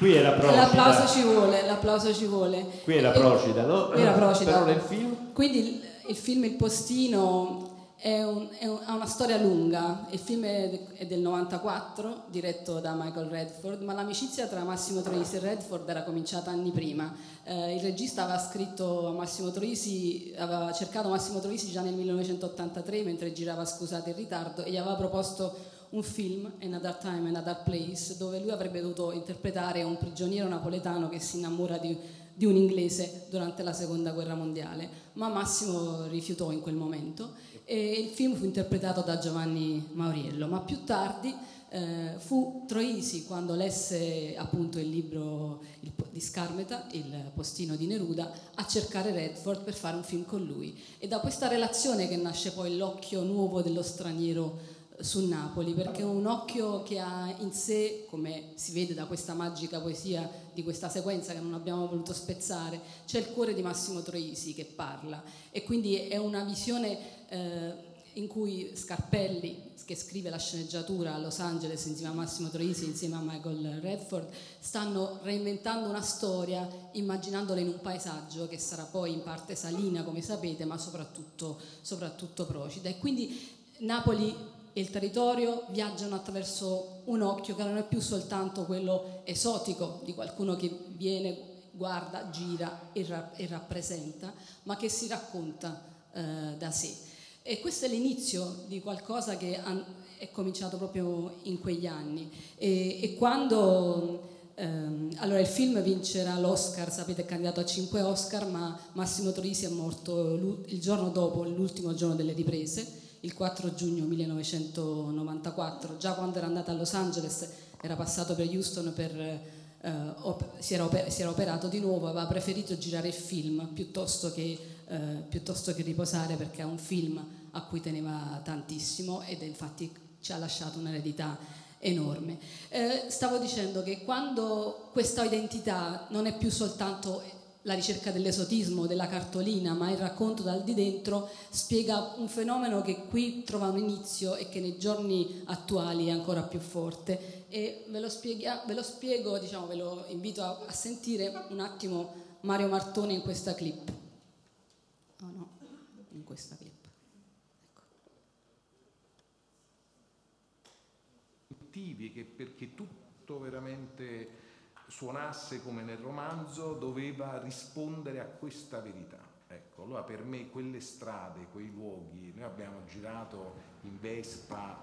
Speaker 9: Qui era Procida.
Speaker 8: L'applauso ci vuole, l'applauso ci vuole.
Speaker 9: Qui era
Speaker 8: E-
Speaker 9: Procida, no?
Speaker 8: Qui era Procida.
Speaker 9: Però nel film?
Speaker 8: Quindi il, il film Il Postino è un- è un- ha una storia lunga. Il film è, è del 94, diretto da Michael Redford, ma l'amicizia tra Massimo Troisi e Redford era cominciata anni prima. Eh, il regista aveva scritto a Massimo Troisi, aveva cercato Massimo Troisi già nel 1983 mentre girava Scusate il ritardo e gli aveva proposto un film, Another Time, Another Place, dove lui avrebbe dovuto interpretare un prigioniero napoletano che si innamora di, di un inglese durante la seconda guerra mondiale, ma Massimo rifiutò in quel momento e il film fu interpretato da Giovanni Mauriello, ma più tardi eh, fu Troisi quando lesse appunto il libro il di Scarmeta, Il postino di Neruda, a cercare Redford per fare un film con lui. E da questa relazione che nasce poi l'occhio nuovo dello straniero su Napoli, perché un occhio che ha in sé, come si vede da questa magica poesia di questa sequenza che non abbiamo voluto spezzare, c'è il cuore di Massimo Troisi che parla e quindi è una visione eh, in cui Scarpelli, che scrive la sceneggiatura a Los Angeles insieme a Massimo Troisi, insieme a Michael Redford, stanno reinventando una storia immaginandola in un paesaggio che sarà poi in parte salina, come sapete, ma soprattutto, soprattutto procida. E quindi Napoli e il territorio viaggiano attraverso un occhio che non è più soltanto quello esotico di qualcuno che viene, guarda, gira e, ra- e rappresenta, ma che si racconta eh, da sé. E questo è l'inizio di qualcosa che è cominciato proprio in quegli anni. E, e quando ehm, allora il film vincerà l'Oscar, sapete è candidato a 5 Oscar, ma Massimo Troisi è morto il giorno dopo, l'ultimo giorno delle riprese, il 4 giugno 1994. Già quando era andata a Los Angeles era passato per Houston per eh, op- si, era oper- si, era operato di nuovo, aveva preferito girare il film piuttosto che, eh, piuttosto che riposare perché è un film a cui teneva tantissimo ed infatti ci ha lasciato un'eredità enorme. Eh, stavo dicendo che quando questa identità non è più soltanto la ricerca dell'esotismo, della cartolina, ma il racconto dal di dentro spiega un fenomeno che qui trova un inizio e che nei giorni attuali è ancora più forte. E ve lo, spiega, ve lo spiego, diciamo, ve lo invito a, a sentire un attimo Mario Martone in questa clip. Oh no, in questa clip.
Speaker 15: motivi che perché tutto veramente suonasse come nel romanzo doveva rispondere a questa verità. Ecco, allora per me quelle strade, quei luoghi, noi abbiamo girato in Vespa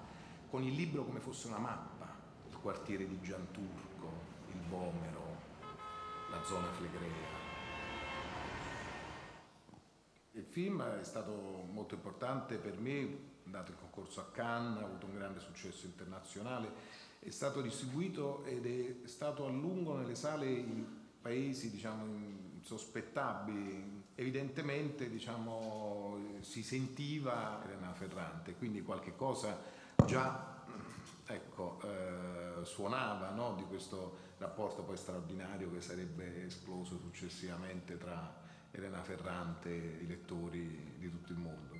Speaker 15: con il libro come fosse una mappa, il quartiere di Gianturco, il Vomero, la zona Flegrea. Il film è stato molto importante per me andato in concorso a Cannes, ha avuto un grande successo internazionale, è stato distribuito ed è stato a lungo nelle sale in paesi diciamo, insospettabili. Evidentemente diciamo, si sentiva Elena Ferrante, quindi qualche cosa già ecco, eh, suonava no, di questo rapporto poi straordinario che sarebbe esploso successivamente tra Elena Ferrante e i lettori di tutto il mondo.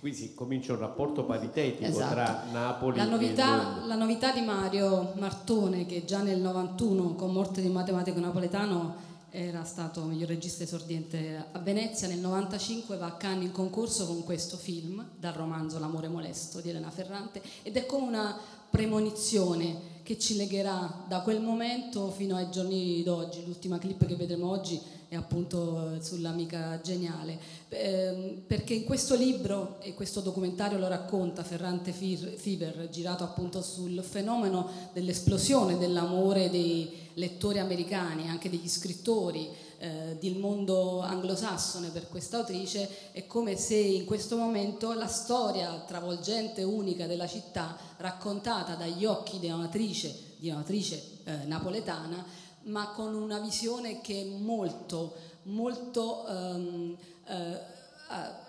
Speaker 9: Qui si comincia un rapporto paritetico esatto. tra Napoli
Speaker 8: la
Speaker 9: novità,
Speaker 8: e La novità di Mario Martone, che già nel 91 con Morte di un matematico napoletano era stato miglior regista esordiente a Venezia, nel 95 va a Cannes in concorso con questo film, dal romanzo L'amore molesto di Elena Ferrante, ed è come una premonizione che ci legherà da quel momento fino ai giorni d'oggi. L'ultima clip che vedremo oggi è appunto sull'amica geniale, eh, perché in questo libro, e questo documentario lo racconta, Ferrante Fever, girato appunto sul fenomeno dell'esplosione dell'amore dei lettori americani, anche degli scrittori, eh, del mondo anglosassone per questa autrice, è come se in questo momento la storia travolgente, unica della città, raccontata dagli occhi di un'autrice, di un'autrice eh, napoletana, ma con una visione che è molto, molto um, uh,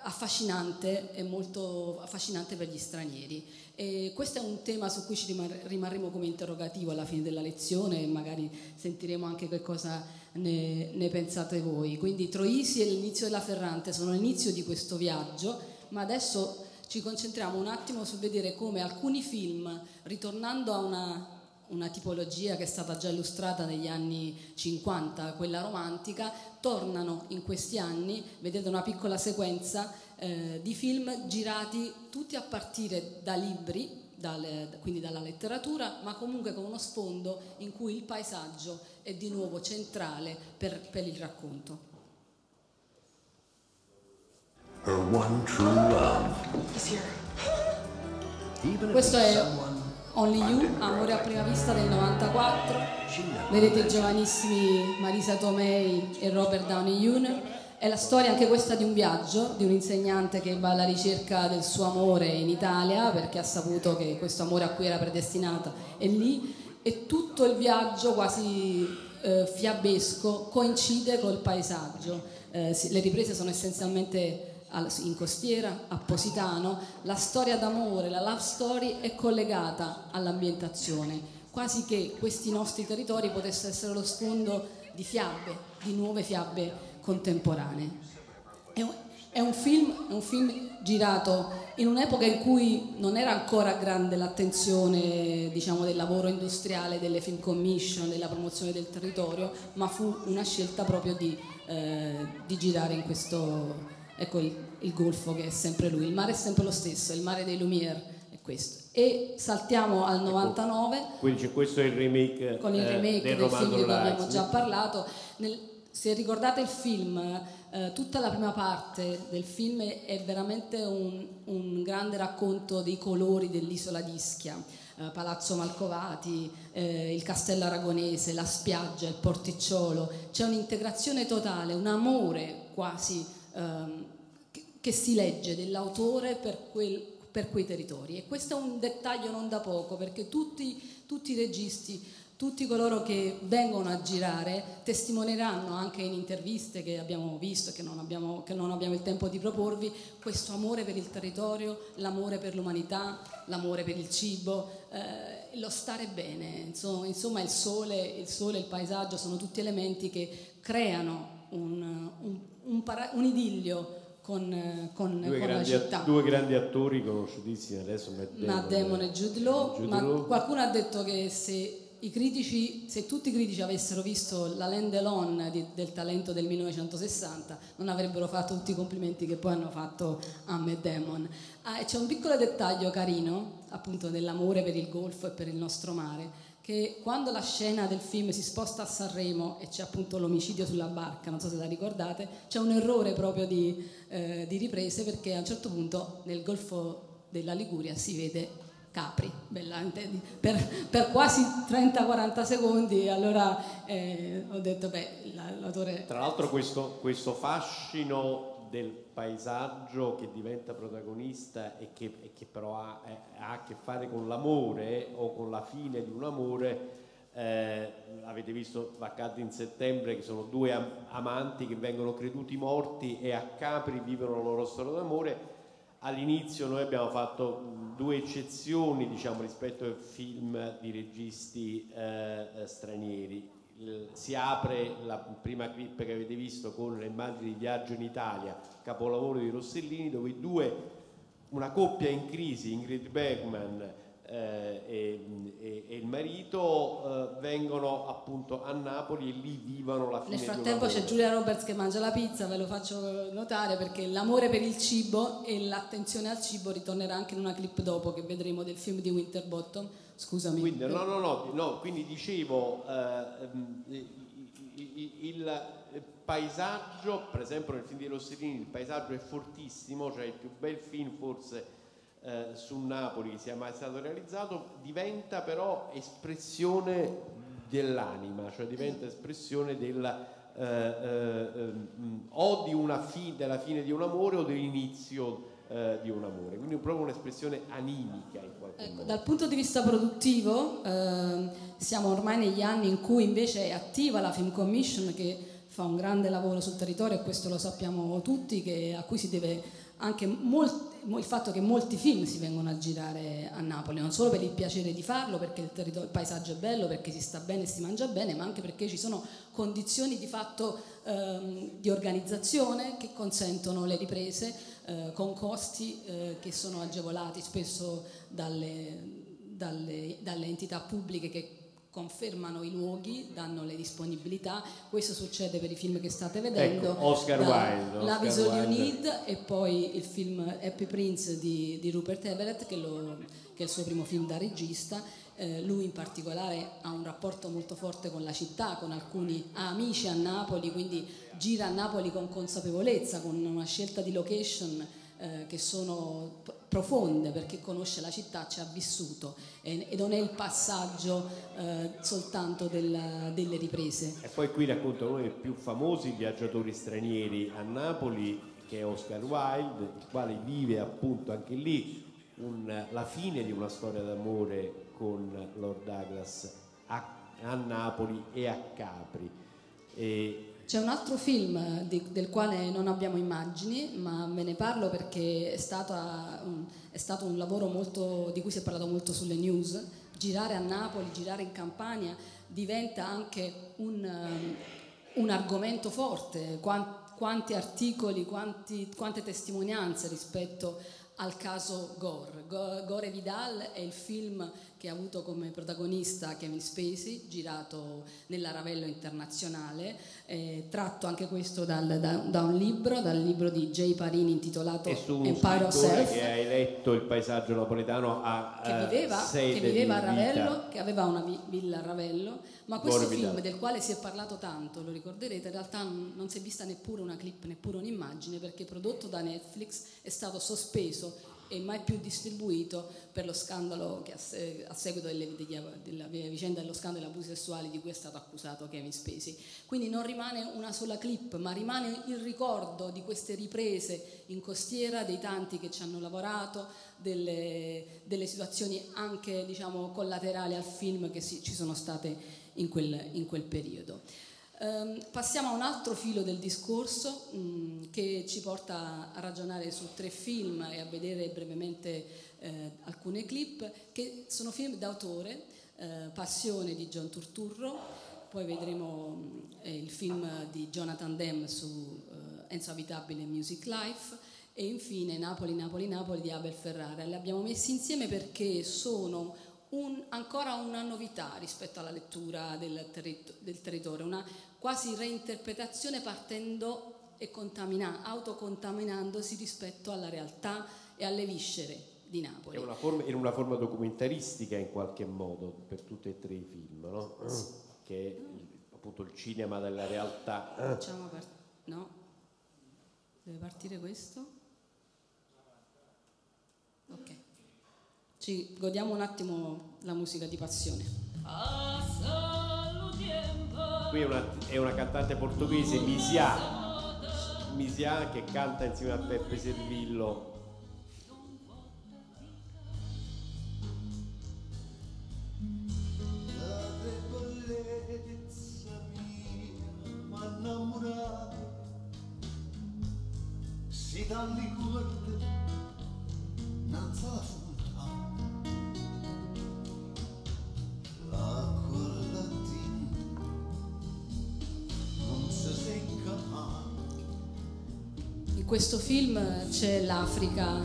Speaker 8: affascinante e molto affascinante per gli stranieri. E questo è un tema su cui ci rimarremo come interrogativo alla fine della lezione e magari sentiremo anche che cosa ne, ne pensate voi. Quindi Troisi e l'inizio della Ferrante sono l'inizio di questo viaggio, ma adesso ci concentriamo un attimo su vedere come alcuni film, ritornando a una una tipologia che è stata già illustrata negli anni 50, quella romantica, tornano in questi anni, vedete una piccola sequenza eh, di film girati tutti a partire da libri, dal, quindi dalla letteratura, ma comunque con uno sfondo in cui il paesaggio è di nuovo centrale per, per il racconto. Her one true love. Questo è Only You, Amore a prima vista del 94. Vedete i giovanissimi Marisa Tomei e Robert Downey Jr. È la storia anche questa di un viaggio, di un insegnante che va alla ricerca del suo amore in Italia perché ha saputo che questo amore a cui era predestinata è lì e tutto il viaggio quasi eh, fiabesco coincide col paesaggio. Eh, le riprese sono essenzialmente in costiera, a Positano, la storia d'amore, la love story è collegata all'ambientazione, quasi che questi nostri territori potessero essere lo sfondo di fiabe, di nuove fiabe contemporanee. È un, film, è un film girato in un'epoca in cui non era ancora grande l'attenzione diciamo, del lavoro industriale, delle film commission, della promozione del territorio, ma fu una scelta proprio di, eh, di girare in questo, ecco il, il golfo che è sempre lui, il mare è sempre lo stesso, il mare dei Lumière è questo. E saltiamo al 99
Speaker 9: Quindi c'è questo è il remake,
Speaker 8: con il
Speaker 9: eh,
Speaker 8: remake
Speaker 9: del
Speaker 8: del film di cui abbiamo già parlato. Nel- se ricordate il film, eh, tutta la prima parte del film è veramente un, un grande racconto dei colori dell'isola di Ischia. Eh, Palazzo Malcovati, eh, il castello aragonese, la spiaggia, il porticciolo, c'è un'integrazione totale, un amore quasi ehm, che- si legge dell'autore per, quel- per quei territori. E questo è un dettaglio non da poco, perché tutti, tutti i registi, tutti coloro che vengono a girare testimonieranno anche in interviste che abbiamo visto e che non abbiamo, che non abbiamo il tempo di proporvi, questo amore per il territorio, l'amore per l'umanità, l'amore per il cibo, eh, lo stare bene. Insomma, insomma, il sole, il sole, il paesaggio sono tutti elementi che creano un, un- un para- un idillio con, eh, con-
Speaker 9: Due
Speaker 8: con la
Speaker 9: grandi,
Speaker 8: città.
Speaker 9: due grandi attori conosciutissimi adesso Matt
Speaker 8: Matt
Speaker 9: Damon
Speaker 8: Damon e Jude Law,
Speaker 9: Jude
Speaker 8: ma
Speaker 9: Law.
Speaker 8: qualcuno ha detto che se i critici, se tutti i critici avessero visto la Land Alone di- del talento del 1960, non avrebbero fatto tutti i complimenti che poi hanno fatto a Matt Damon. Ah, e c'è un piccolo dettaglio carino, appunto, dell'amore per il golfo e per il nostro mare, che quando la scena del film si sposta a Sanremo e c'è appunto l'omicidio sulla barca, non so se la ricordate, c'è un errore proprio di, eh, di riprese perché a un certo punto nel golfo della Liguria si vede Capri, bella, intendi? per, per quasi 30-40 secondi, allora eh, ho detto, beh, la- l'autore...
Speaker 9: Tra l'altro questo, questo fascino del paesaggio che diventa protagonista e che, e che però ha, eh, ha a che fare con l'amore o con la fine di un amore, eh, avete visto Vaccati in settembre che sono due am- amanti che vengono creduti morti e a Capri vivono la loro storia d'amore. All'inizio noi abbiamo fatto due eccezioni diciamo, rispetto ai film di registi eh, stranieri. Si apre la prima clip che avete visto con le immagini di Viaggio in Italia, capolavoro di Rossellini, dove due, una coppia in crisi, Ingrid Bergman eh, e, e- e il marito, eh, vengono appunto a Napoli e lì vivono la fine
Speaker 8: Nel frattempo c'è. Giulia Roberts che mangia la pizza, ve lo faccio notare perché l'amore per il cibo e l'attenzione al cibo ritornerà anche in una clip dopo che vedremo del film di Winterbottom. Scusami.
Speaker 9: Quindi, no, no, no, no, quindi dicevo, eh, ehm, il paesaggio, per esempio nel film di Rossellini, il paesaggio è fortissimo, cioè il più bel film forse eh, su Napoli che sia mai stato realizzato, diventa però espressione dell'anima, cioè diventa espressione della, eh, eh, ehm, o di una fi- della fine di un amore o dell'inizio eh, di un amore, quindi proprio un'espressione animica in qualche modo.
Speaker 8: Ecco, Dal punto di vista produttivo ehm, siamo ormai negli anni in cui invece è attiva la Film Commission che fa un grande lavoro sul territorio e questo lo sappiamo tutti, che- a cui si deve anche molt- mo- il fatto che molti film si vengono a girare a Napoli, non solo per il piacere di farlo, perché il, il paesaggio è bello, perché si sta bene e si mangia bene, ma anche perché ci sono condizioni di fatto ehm, di organizzazione che consentono le riprese eh, con costi eh, che sono agevolati spesso dalle, dalle- dalle entità pubbliche che confermano i luoghi, danno le disponibilità. Questo succede per i film che state vedendo.
Speaker 9: Ecco, Oscar Wilde,
Speaker 8: La You
Speaker 9: Wilde.
Speaker 8: Need e poi il film Happy Prince di, di Rupert Everett, che, lo- che è il suo primo film da regista. Eh, lui in particolare ha un rapporto molto forte con la città, con alcuni amici a Napoli, quindi gira a Napoli con consapevolezza, con una scelta di location eh, che sono profonde perché conosce la città, ci ha vissuto e, e non è il passaggio eh, soltanto della- delle riprese.
Speaker 9: E poi qui racconta uno dei più famosi viaggiatori stranieri a Napoli, che è Oscar Wilde, il quale vive appunto anche lì un- la fine di una storia d'amore con Lord Douglas a, a Napoli e a Capri. E
Speaker 8: C'è un altro film di- del quale non abbiamo immagini, ma ve ne parlo perché è, stata è stato un lavoro molto, di cui si è parlato molto sulle news. Girare a Napoli, girare in Campania diventa anche un, um, un argomento forte. Quan- quanti articoli, quanti- quante testimonianze rispetto al caso Gore. Go- Gore Vidal è il film che ha avuto come protagonista Kevin Spacey, girato nella Ravello Internazionale, eh, tratto anche questo dal- da, da un libro, dal libro di Jay Parini intitolato Empire of Self
Speaker 9: che hai letto il paesaggio napoletano a
Speaker 8: che
Speaker 9: eh,
Speaker 8: viveva, che viveva a Ravello,
Speaker 9: vita.
Speaker 8: che aveva una vi- villa a Ravello, ma questo
Speaker 9: Gore
Speaker 8: film
Speaker 9: Vidal.
Speaker 8: del quale si è parlato tanto, lo ricorderete, in realtà non si è vista neppure una clip, neppure un'immagine, perché prodotto da Netflix è stato sospeso e mai più distribuito per lo scandalo che a, se- a seguito delle, della vicenda dello scandalo degli abusi sessuali di cui è stato accusato Kevin Spacey. Quindi non rimane una sola clip, ma rimane il ricordo di queste riprese in costiera, dei tanti che ci hanno lavorato, delle, delle situazioni anche diciamo, collaterali al film che si- ci sono state in quel, in quel periodo. Ehm, passiamo a un altro filo del discorso mh, che ci porta a ragionare su tre film e a vedere brevemente eh, alcune clip che sono film d'autore, eh, Passione di John Turturro, poi vedremo mh, eh, il film di Jonathan Demme su eh, Enzo Abitabile Music Life e infine Napoli, Napoli, Napoli di Abel Ferrara. Li abbiamo messi insieme perché sono un- ancora una novità rispetto alla lettura del, territ- del territorio, una quasi reinterpretazione partendo e contamina- autocontaminandosi rispetto alla realtà e alle viscere di Napoli.
Speaker 9: Una forma, in una forma documentaristica in qualche modo per tutti e tre i film, no? che è appunto il cinema della realtà.
Speaker 8: Facciamo par- no? Deve partire questo? Ok. Ci godiamo un attimo la musica di passione.
Speaker 9: Qui è una, è una cantante portoghese, Misia, Misia che canta insieme a Peppe Servillo.
Speaker 16: La debolezza mia m'ha innamorato si dalle
Speaker 8: questo film c'è l'Africa,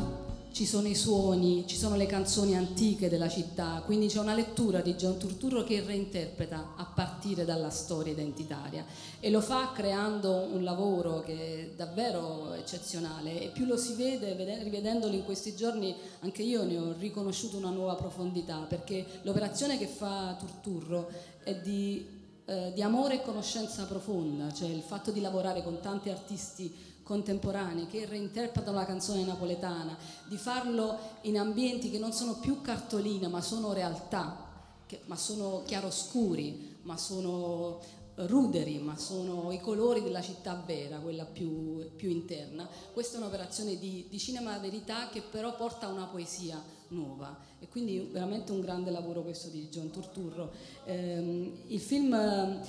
Speaker 8: ci sono i suoni, ci sono le canzoni antiche della città, quindi c'è una lettura di John Turturro che reinterpreta a partire dalla storia identitaria e lo fa creando un lavoro che è davvero eccezionale e più lo si vede, vede- rivedendolo in questi giorni, anche io ne ho riconosciuto una nuova profondità perché l'operazione che fa Turturro è di eh, di amore e conoscenza profonda, cioè il fatto di lavorare con tanti artisti contemporanei che reinterpretano la canzone napoletana, di farlo in ambienti che non sono più cartoline ma sono realtà, che- ma sono chiaroscuri, ma sono eh, ruderi, ma sono i colori della città vera, quella più, più interna. Questa è un'operazione di, di cinema verità che però porta a una poesia nuova e quindi veramente un grande lavoro questo di John Turturro. Ehm, il, film,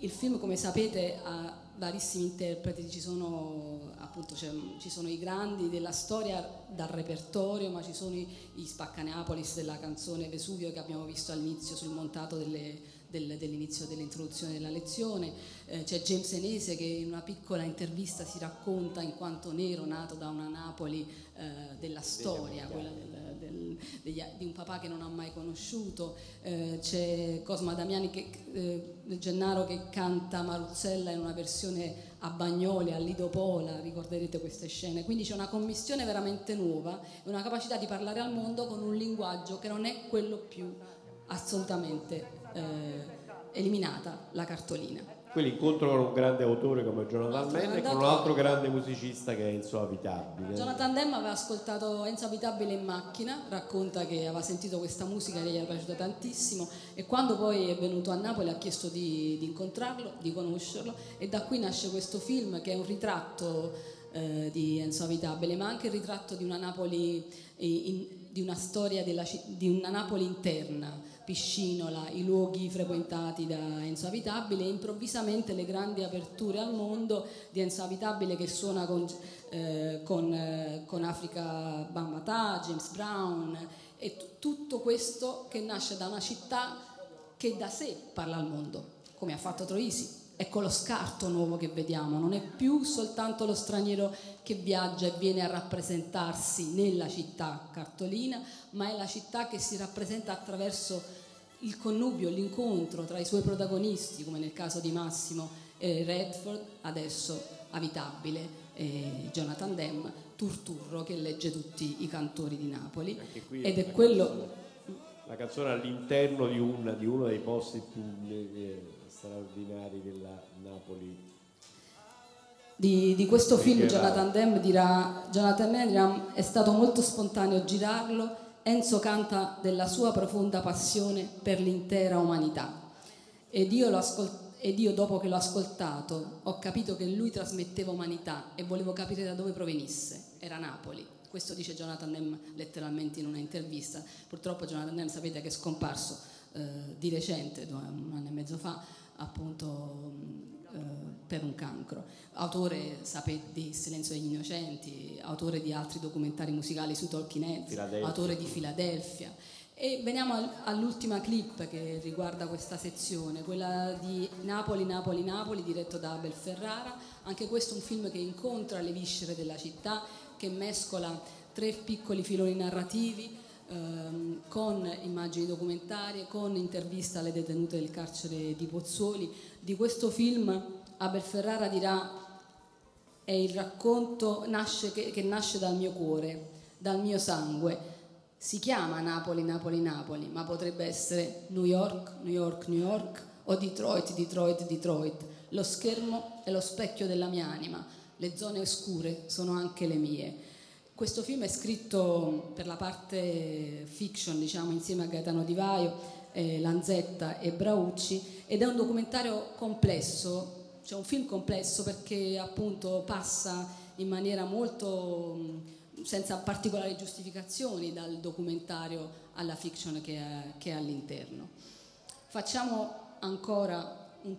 Speaker 8: il film, come sapete, ha varissimi interpreti, ci sono appunto c'è- ci sono i grandi della storia dal repertorio, ma ci sono i, i Spaccaneapolis della canzone Vesuvio che abbiamo visto all'inizio sul montato delle- del- dell'inizio dell'introduzione della lezione, Eh, c'è James Enese che in una piccola intervista si racconta in quanto nero nato da una Napoli eh, della storia, quella del- del- degli- di un papà che non ha mai conosciuto, Eh, c'è Cosma Damiani che, eh, Gennaro che canta Maruzzella in una versione a Bagnoli, a Lido Pola, ricorderete queste scene, quindi c'è una commissione veramente nuova e una capacità di parlare al mondo con un linguaggio che non è quello più assolutamente eh, eliminata, la cartolina.
Speaker 9: Quindi incontro con un grande autore come Jonathan Mann e con un altro grande musicista che è Enzo Abitabile.
Speaker 8: Jonathan Demme aveva ascoltato Enzo Abitabile in macchina, racconta che aveva sentito questa musica che gli era piaciuta tantissimo e quando poi è venuto a Napoli ha chiesto di, di incontrarlo, di conoscerlo e da qui nasce questo film che è un ritratto eh, di Enzo Abitabile ma anche il ritratto di una Napoli, eh, in- di una storia della di una Napoli interna, Piscinola, i luoghi frequentati da Enzo Abitabile e improvvisamente le grandi aperture al mondo di Enzo Abitabile che suona con, eh, con, eh, con Africa Bambata, James Brown e t- tutto questo che nasce da una città che da sé parla al mondo, come ha fatto Troisi, Ecco lo scarto nuovo che vediamo, non è più soltanto lo straniero che viaggia e viene a rappresentarsi nella città cartolina, ma è la città che si rappresenta attraverso il connubio, l'incontro tra i suoi protagonisti, come nel caso di Massimo e Redford, adesso abitabile, e Jonathan Demme, Turturro che legge tutti i cantori di Napoli. Ed è quello...
Speaker 9: canzone- La canzone all'interno di, un- di uno dei posti più eh, straordinari della Napoli.
Speaker 8: Di, di questo film. Jonathan Demme dirà, Jonathan dirà è stato molto spontaneo girarlo, Enzo canta della sua profonda passione per l'intera umanità ed io, l'ho ascol- ed io dopo che l'ho ascoltato ho capito che lui trasmetteva umanità e volevo capire da dove provenisse, era Napoli. Questo dice Jonathan Demme letteralmente in una intervista. Purtroppo Jonathan Demme sapete che è scomparso eh, di recente, un anno e mezzo fa, appunto eh, per un cancro. Autore, sapete, di Silenzio degli Innocenti, autore di altri documentari musicali su Talking Heads, autore di Filadelfia. E veniamo al- all'ultima clip che riguarda questa sezione, quella di Napoli, Napoli, Napoli, diretto da Abel Ferrara. Anche questo è un film che incontra le viscere della città, che mescola tre piccoli filoni narrativi ehm, con immagini documentarie, con intervista alle detenute del carcere di Pozzuoli. Di questo film Abel Ferrara dirà è il racconto nasce- che, che nasce dal mio cuore, dal mio sangue. Si chiama Napoli, Napoli, Napoli, ma potrebbe essere New York, New York, New York o Detroit, Detroit, Detroit. Lo schermo è lo specchio della mia anima, le zone oscure sono anche le mie. Questo film è scritto per la parte fiction, diciamo, insieme a Gaetano Di Vaio, eh, Lanzetta e Braucci ed è un documentario complesso, cioè un film complesso perché appunto passa in maniera molto mh, senza particolari giustificazioni dal documentario alla fiction che è, che è all'interno. Facciamo ancora un-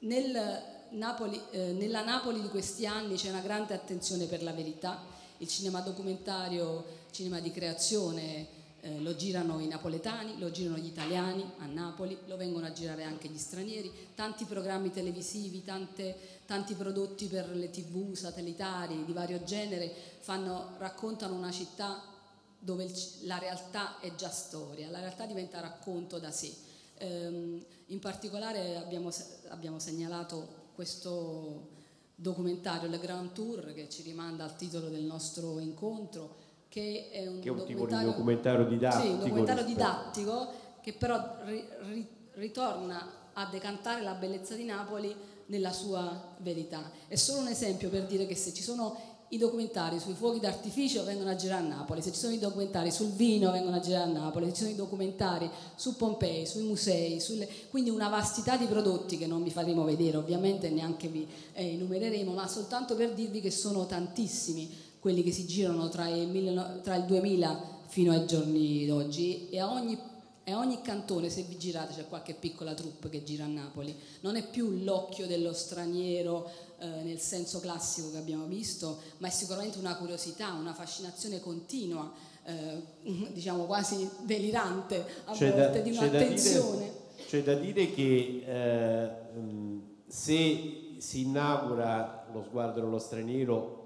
Speaker 8: nel Napoli, eh, nella Napoli di questi anni c'è una grande attenzione per la verità, il cinema documentario, cinema di creazione eh, lo girano i napoletani, lo girano gli italiani a Napoli, lo vengono a girare anche gli stranieri, tanti programmi televisivi, tante- tanti prodotti per le tv satellitari di vario genere fanno- raccontano una città dove il la realtà è già storia, la realtà diventa racconto da sé. Ehm, in particolare abbiamo, abbiamo segnalato questo documentario, Le Grand Tour, che ci rimanda al titolo del nostro incontro, che è un,
Speaker 9: Che è un
Speaker 8: documentario,
Speaker 9: documentario didattico
Speaker 8: Sì, un documentario didattico che però ri- ri- ritorna a decantare la bellezza di Napoli nella sua verità. È solo un esempio per dire che se ci sono i documentari sui fuochi d'artificio vengono a girare a Napoli, se ci sono i documentari sul vino vengono a girare a Napoli, se ci sono i documentari su Pompei, sui musei, sulle- quindi una vastità di prodotti che non vi faremo vedere ovviamente, neanche vi eh, enumereremo, ma soltanto per dirvi che sono tantissimi quelli che si girano tra il, 19 tra il 2000 fino ai giorni d'oggi e a ogni a ogni cantone, se vi girate, c'è qualche piccola troupe che gira a Napoli. Non è più l'occhio dello straniero eh, nel senso classico che abbiamo visto, ma è sicuramente una curiosità, una fascinazione continua, eh, diciamo quasi delirante a
Speaker 9: C'è da-
Speaker 8: volte, di
Speaker 9: da
Speaker 8: un'attenzione.
Speaker 9: dire- C'è da dire che eh, mh, se si inaugura lo sguardo dello straniero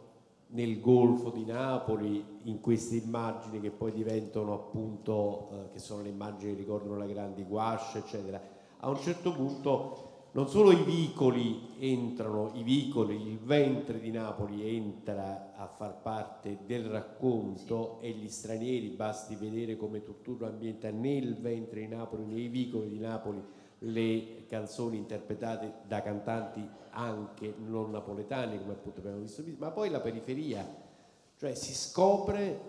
Speaker 9: nel golfo di Napoli, in queste immagini che poi diventano appunto, eh, che sono le immagini che ricordano la grandi guasce, eccetera, a un certo punto non solo i vicoli entrano, i vicoli, il ventre di Napoli entra a far parte del racconto e gli stranieri, basti vedere come Turturro ambienta nel ventre di Napoli, nei vicoli di Napoli, le canzoni interpretate da cantanti anche non napoletani, come appunto abbiamo visto, prima, ma poi la periferia, cioè si scopre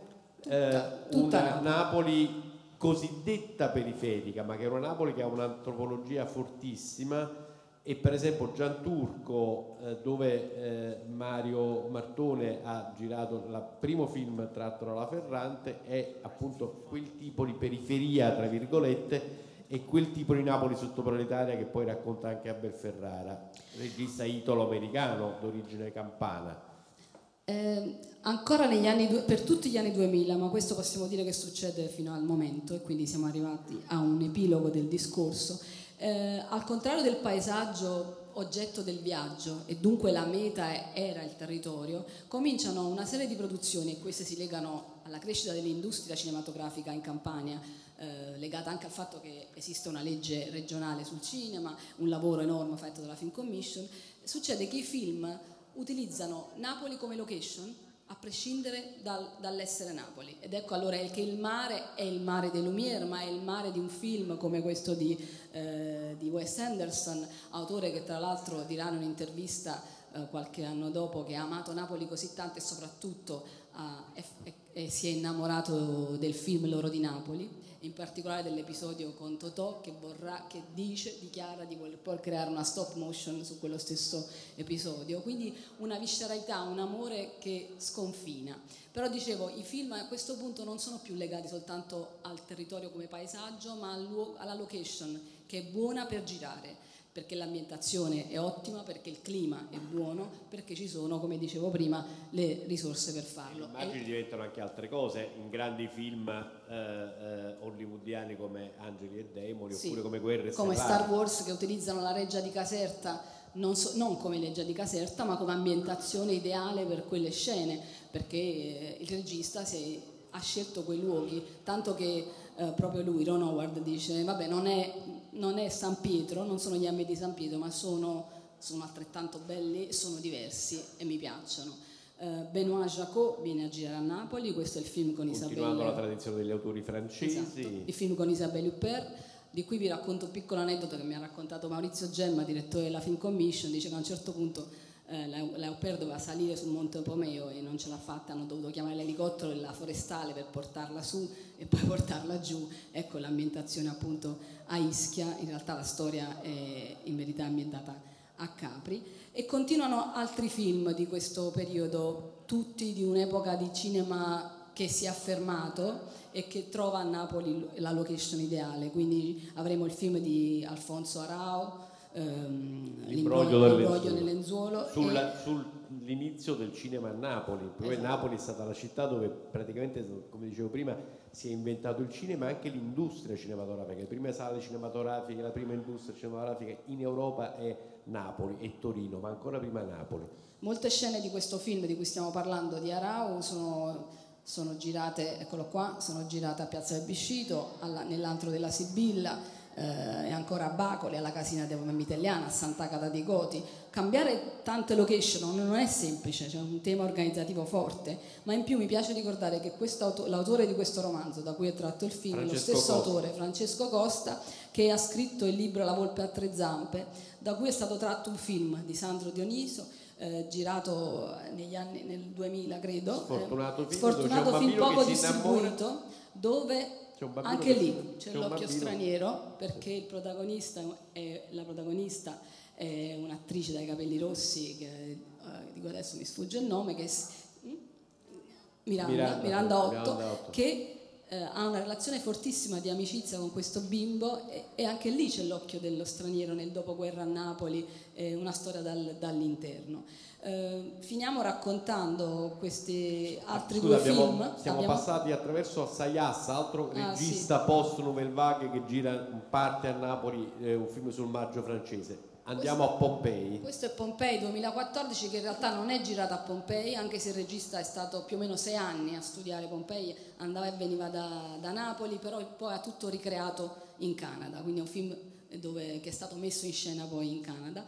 Speaker 9: eh,
Speaker 8: tutta
Speaker 9: una
Speaker 8: Napoli.
Speaker 9: Napoli cosiddetta periferica, ma che è una Napoli che ha un'antropologia fortissima e per esempio Gianturco, eh, dove eh, Mario Martone ha girato il primo film tratto dalla Ferrante, è appunto quel tipo di periferia, tra virgolette, e quel tipo di Napoli sottoproletaria che poi racconta anche Abel Ferrara, regista italo-americano d'origine campana.
Speaker 8: Eh, ancora due- per tutti gli anni 2000, ma questo possiamo dire che succede fino al momento e quindi siamo arrivati a un epilogo del discorso. Eh, al contrario del paesaggio oggetto del viaggio e dunque la meta era il territorio, cominciano una serie di produzioni e queste si legano alla crescita dell'industria cinematografica in Campania, eh, legata anche al fatto che esiste una legge regionale sul cinema, un lavoro enorme fatto dalla Film Commission. Succede che i film utilizzano Napoli come location a prescindere dal- dall'essere Napoli. Ed ecco allora che il mare è il mare dei Lumière, ma è il mare di un film come questo di, eh, di Wes Anderson, autore che tra l'altro dirà in un'intervista eh, qualche anno dopo che ha amato Napoli così tanto e soprattutto ha- è- è- si è innamorato del film Loro di Napoli in particolare dell'episodio con Totò che, vorrà, che dice, dichiara di voler creare una stop motion su quello stesso episodio. Quindi una visceralità, un amore che sconfina. Però dicevo, i film a questo punto non sono più legati soltanto al territorio come paesaggio, ma alla location che è buona per girare perché l'ambientazione è ottima, perché il clima è buono, perché ci sono, come dicevo prima, le risorse per farlo.
Speaker 9: Le immagini diventano anche altre cose in grandi film eh, eh, hollywoodiani come Angeli e Demoni
Speaker 8: Sì,
Speaker 9: oppure come Guerre
Speaker 8: come
Speaker 9: Stellari.
Speaker 8: Star Wars che utilizzano la reggia di Caserta non, so- non come leggia di Caserta ma come ambientazione ideale per quelle scene perché eh, il regista si è- ha scelto quei luoghi tanto che eh, proprio lui Ron Howard dice vabbè non è, non è San Pietro non sono gli ambiti di San Pietro ma sono, sono altrettanto belli sono diversi e mi piacciono. Eh, Benoît Jacot viene a girare a Napoli questo è il film con
Speaker 9: Continuando
Speaker 8: Isabelle
Speaker 9: la tradizione degli autori francesi.
Speaker 8: Esatto, il film con Isabelle Huppert, di cui vi racconto un piccolo aneddoto che mi ha raccontato Maurizio Gemma, direttore della Film Commission, dice che a un certo punto eh, la, la doveva salire sul Monte Pomeo e non ce l'ha fatta, hanno dovuto chiamare l'elicottero e la forestale per portarla su e poi portarla giù. Ecco l'ambientazione appunto a Ischia, in realtà la storia è in verità ambientata a Capri e continuano altri film di questo periodo, tutti di un'epoca di cinema che si è affermato e che trova a Napoli la location ideale. Quindi avremo il film di Alfonso Arao, ehm,
Speaker 9: L'imbroglio
Speaker 8: L'imbroglio
Speaker 9: del lenzuolo. Sulla-
Speaker 8: e-
Speaker 9: sull'inizio del cinema a Napoli. Poi
Speaker 8: Esatto.
Speaker 9: Napoli è stata la città dove praticamente, come dicevo prima, si è inventato il cinema e anche l'industria cinematografica. Le prime sale cinematografiche, la prima industria cinematografica in Europa è Napoli e Torino, ma ancora prima Napoli.
Speaker 8: Molte scene di questo film di cui stiamo parlando di Arau sono, sono girate, eccolo qua, sono girate a Piazza del Biscito, alla- nell'antro della Sibilla eh, e ancora a Bacoli, alla Casina della Mitelliana, a Sant'Agata dei Goti. Cambiare tante location non è semplice, c'è un tema organizzativo forte, ma in più mi piace ricordare che l'autore di questo romanzo, da cui è tratto il film, è lo
Speaker 9: Francesco
Speaker 8: stesso
Speaker 9: Costa.
Speaker 8: autore, Francesco Costa, che ha scritto il libro La volpe a tre zampe, da cui è stato tratto un film di Sandro Dioniso, eh, girato negli anni, nel 2000 credo,
Speaker 9: Sfortunato
Speaker 8: eh,
Speaker 9: film
Speaker 8: sfortunato film poco distribuito, dove anche
Speaker 9: che
Speaker 8: lì c'è,
Speaker 9: c'è
Speaker 8: l'occhio straniero perché il protagonista è, la protagonista è un'attrice dai capelli rossi che eh, dico adesso mi sfugge il nome che è mm? Miranda,
Speaker 9: Miranda,
Speaker 8: Miranda, Otto,
Speaker 9: Miranda Otto.
Speaker 8: che eh, ha una relazione fortissima di amicizia con questo bimbo e, e anche lì c'è l'occhio dello straniero nel dopoguerra a Napoli, eh, una storia dal- dall'interno. Eh, finiamo raccontando questi altri
Speaker 9: Scusa,
Speaker 8: due
Speaker 9: abbiamo-
Speaker 8: film.
Speaker 9: siamo
Speaker 8: Abbiamo-
Speaker 9: passati attraverso Sayas, altro
Speaker 8: Ah,
Speaker 9: regista post Nouvelle Vague che gira in parte a Napoli un film sul maggio francese. Andiamo a Pompei.
Speaker 8: Questo è Pompei 2014 che in realtà non è girato a Pompei, anche se il regista è stato più o meno sei anni a studiare Pompei, andava e veniva da, da Napoli, però poi ha tutto ricreato in Canada, quindi è un film dove- che è stato messo in scena poi in Canada.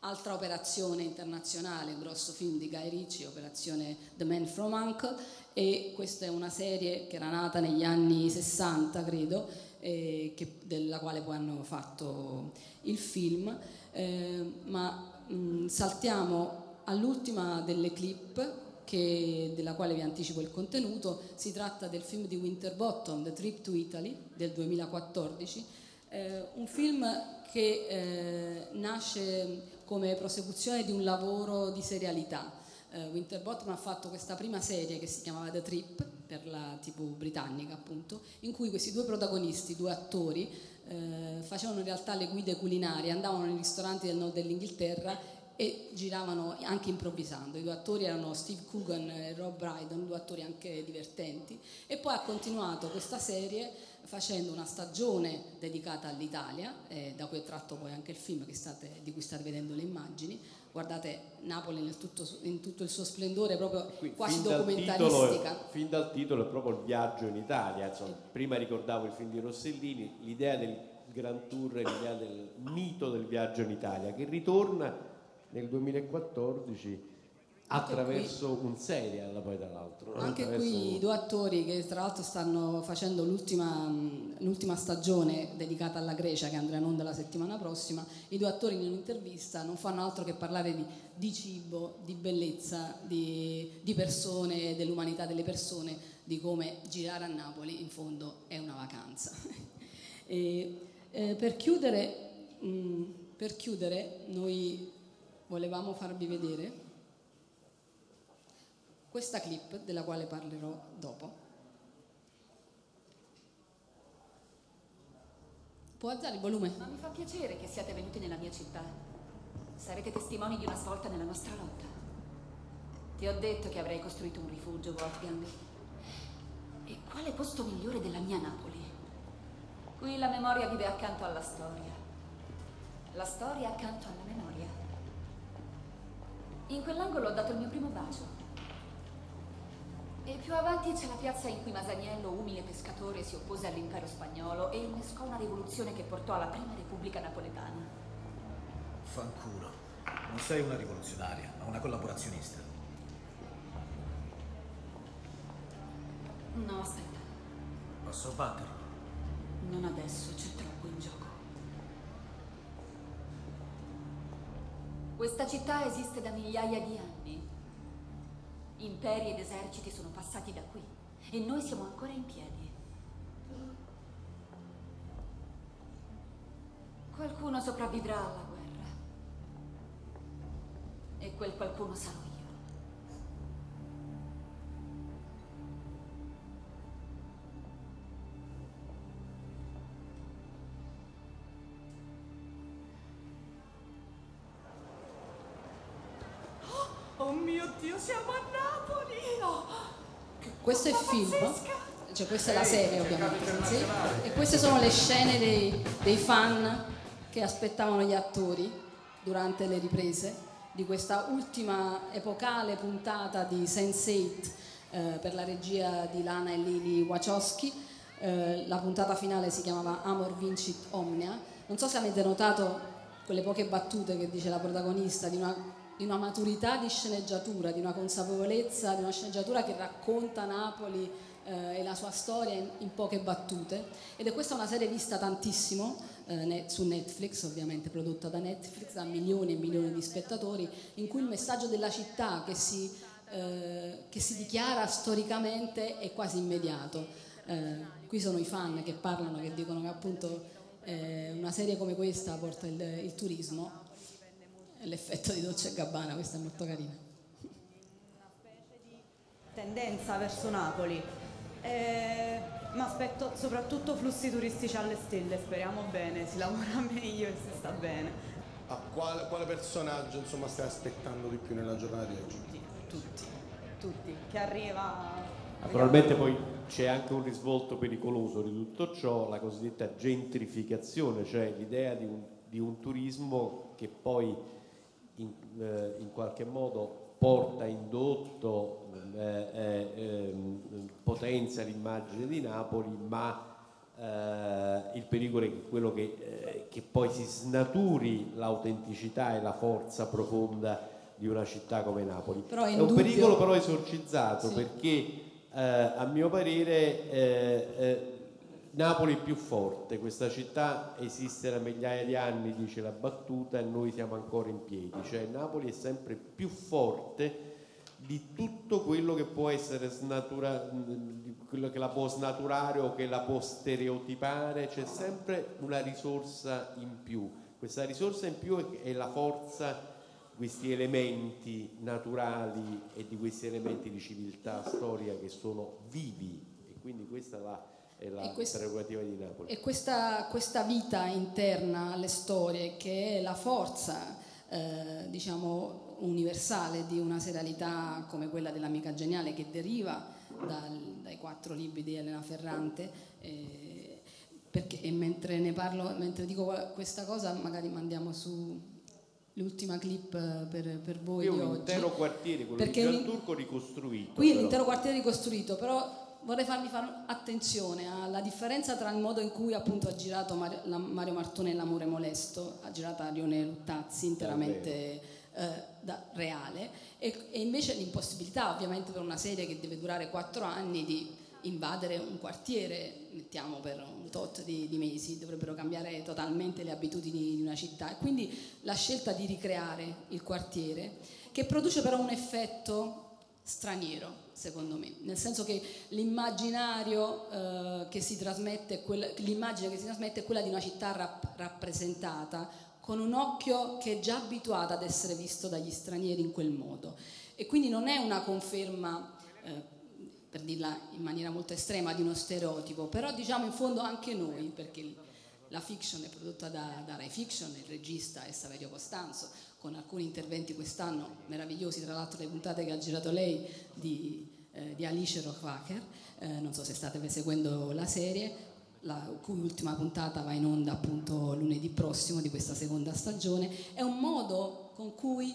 Speaker 8: Altra operazione internazionale, un grosso film di Guy Ritchie, operazione The Man from Uncle, e questa è una serie che era nata negli anni 60, credo, eh, che- della quale poi hanno fatto il film, eh, ma mh, saltiamo all'ultima delle clip che- della quale vi anticipo il contenuto, si tratta del film di Winterbottom, The Trip to Italy del 2014, eh, un film che eh, nasce come prosecuzione di un lavoro di serialità. Eh, Winterbottom ha fatto questa prima serie che si chiamava The Trip per la TV britannica appunto, in cui questi due protagonisti, due attori, eh, facevano in realtà le guide culinarie, andavano nei ristoranti del nord dell'Inghilterra e giravano anche improvvisando. I due attori erano Steve Coogan e Rob Brydon, due attori anche divertenti. E poi ha continuato questa serie facendo una stagione dedicata all'Italia, eh, da cui è tratto poi anche il film state, di cui state vedendo le immagini. Guardate Napoli tutto, in tutto il suo splendore, proprio quasi
Speaker 9: fin dal
Speaker 8: documentaristica.
Speaker 9: titolo- fin dal titolo è proprio il viaggio in Italia. insomma. prima ricordavo il film di Rossellini, l'idea del Grand Tour è l'idea del mito del viaggio in Italia, che ritorna nel 2014 attraverso un serial poi tra l'altro. no?
Speaker 8: Anche qui i due attori che tra l'altro stanno facendo l'ultima, l'ultima stagione dedicata alla Grecia che andrà in onda la settimana prossima, i due attori in un'intervista non fanno altro che parlare di, di cibo, di bellezza, di, di persone, dell'umanità delle persone, di come girare a Napoli in fondo è una vacanza. E, eh, per, chiudere, mh, per chiudere noi volevamo farvi vedere questa clip della quale parlerò dopo. Può alzare il volume?
Speaker 17: Ma mi fa piacere che siate venuti nella mia città. Sarete testimoni di una svolta nella nostra lotta. Ti ho detto che avrei costruito un rifugio, Wolfgang. E quale posto migliore della mia Napoli? Qui la memoria vive accanto alla storia. La storia accanto alla memoria. In quell'angolo ho dato il mio primo bacio. E più avanti c'è la piazza in cui Masaniello, umile pescatore, si oppose all'impero spagnolo e innescò una rivoluzione che portò alla prima repubblica napoletana.
Speaker 18: Fanculo. Non sei una rivoluzionaria, ma una collaborazionista.
Speaker 17: No, aspetta,
Speaker 18: Posso batterlo?
Speaker 17: non adesso, c'è troppo in gioco. Questa città esiste da migliaia di anni. Imperi ed eserciti sono passati da qui e noi siamo ancora in piedi. Qualcuno sopravvivrà alla guerra. E quel qualcuno sarò io.
Speaker 19: Oh mio Dio, siamo a! Oh,
Speaker 8: Questo è il film, cioè questa è la serie ovviamente, sì. e queste sono le scene dei, dei fan che aspettavano gli attori durante le riprese di questa ultima epocale puntata di Sense8 eh, per la regia di Lana e Lili Wachowski. Eh, la puntata finale si chiamava Amor Vincit Omnia. Non so se avete notato quelle poche battute che dice la protagonista di una, di una maturità di sceneggiatura, di una consapevolezza, di una sceneggiatura che racconta Napoli eh, e la sua storia in, in poche battute. Ed è questa una serie vista tantissimo eh, ne- su Netflix, ovviamente prodotta da Netflix, da milioni e milioni di spettatori, in cui il messaggio della città che si, eh, che si dichiara storicamente è quasi immediato. Eh, qui sono i fan che parlano, che dicono che appunto eh, una serie come questa porta il, il turismo. L'effetto di Dolce e Gabbana, questa è molto carina.
Speaker 19: tendenza verso Napoli. Eh, ma aspetto soprattutto flussi turistici alle stelle, speriamo bene, si lavora meglio e si sta bene.
Speaker 20: Ah, quale, quale personaggio insomma stai aspettando di più nella giornata di oggi?
Speaker 19: Tutti, tutti. Che arriva...
Speaker 9: Naturalmente poi c'è anche un risvolto pericoloso di tutto ciò, la cosiddetta gentrificazione, cioè l'idea di un, di un turismo che poi in, eh, in qualche modo porta indotto, eh, eh, ehm, potenzia l'immagine di Napoli, ma eh, il pericolo è quello che, che poi si snaturi l'autenticità e la forza profonda di una città come Napoli.
Speaker 8: Però è
Speaker 9: è un
Speaker 8: indubbio-
Speaker 9: pericolo però esorcizzato
Speaker 8: Sì.
Speaker 9: perché eh, a mio parere eh, eh, Napoli più forte, questa città esiste da migliaia di anni, dice la battuta, e noi siamo ancora in piedi, cioè Napoli è sempre più forte di tutto quello che può essere snatura, quello che la può snaturare o che la può stereotipare, c'è sempre una risorsa in più. Questa risorsa in più è- la forza di questi elementi naturali e di questi elementi di civiltà, storia che sono vivi. E quindi questa è la, è la
Speaker 8: E questa-
Speaker 9: prerogativa di Napoli.
Speaker 8: E questa, questa vita interna alle storie, che è la forza eh, diciamo, universale di una serialità come quella dell'Amica Geniale che deriva dal- dai quattro libri di Elena Ferrante. eh, perché, e mentre ne parlo, mentre dico questa cosa, magari mandiamo su l'ultima clip eh, per, per voi
Speaker 9: è un
Speaker 8: oggi.
Speaker 9: intero quartiere, quello
Speaker 8: Perché
Speaker 9: di Gian Turco ricostruito.
Speaker 8: Qui è l'intero quartiere ricostruito, però vorrei farvi fare attenzione alla differenza tra il modo in cui appunto ha girato Mario, la- Mario Martone L'amore molesto, ha girato Arione Luttazzi interamente eh, da- reale, e, e invece l'impossibilità ovviamente per una serie che deve durare quattro anni di invadere un quartiere, mettiamo per un tot di, di mesi, dovrebbero cambiare totalmente le abitudini di una città. E quindi la scelta di ricreare il quartiere, che produce però un effetto straniero, secondo me, nel senso che l'immaginario eh, che si trasmette, è quella- l'immagine che si trasmette è quella di una città rap- rappresentata con un occhio che è già abituato ad essere visto dagli stranieri in quel modo. E quindi non è una conferma, eh, per dirla in maniera molto estrema, di uno stereotipo, però diciamo in fondo anche noi, perché la fiction è prodotta da, da Rai Fiction, il regista è Saverio Costanzo, con alcuni interventi quest'anno meravigliosi, tra l'altro le puntate che ha girato lei di, eh, di Alice Rockwacker, eh, non so se state seguendo la serie, la cui ultima puntata va in onda appunto lunedì prossimo di questa seconda stagione, è un modo con cui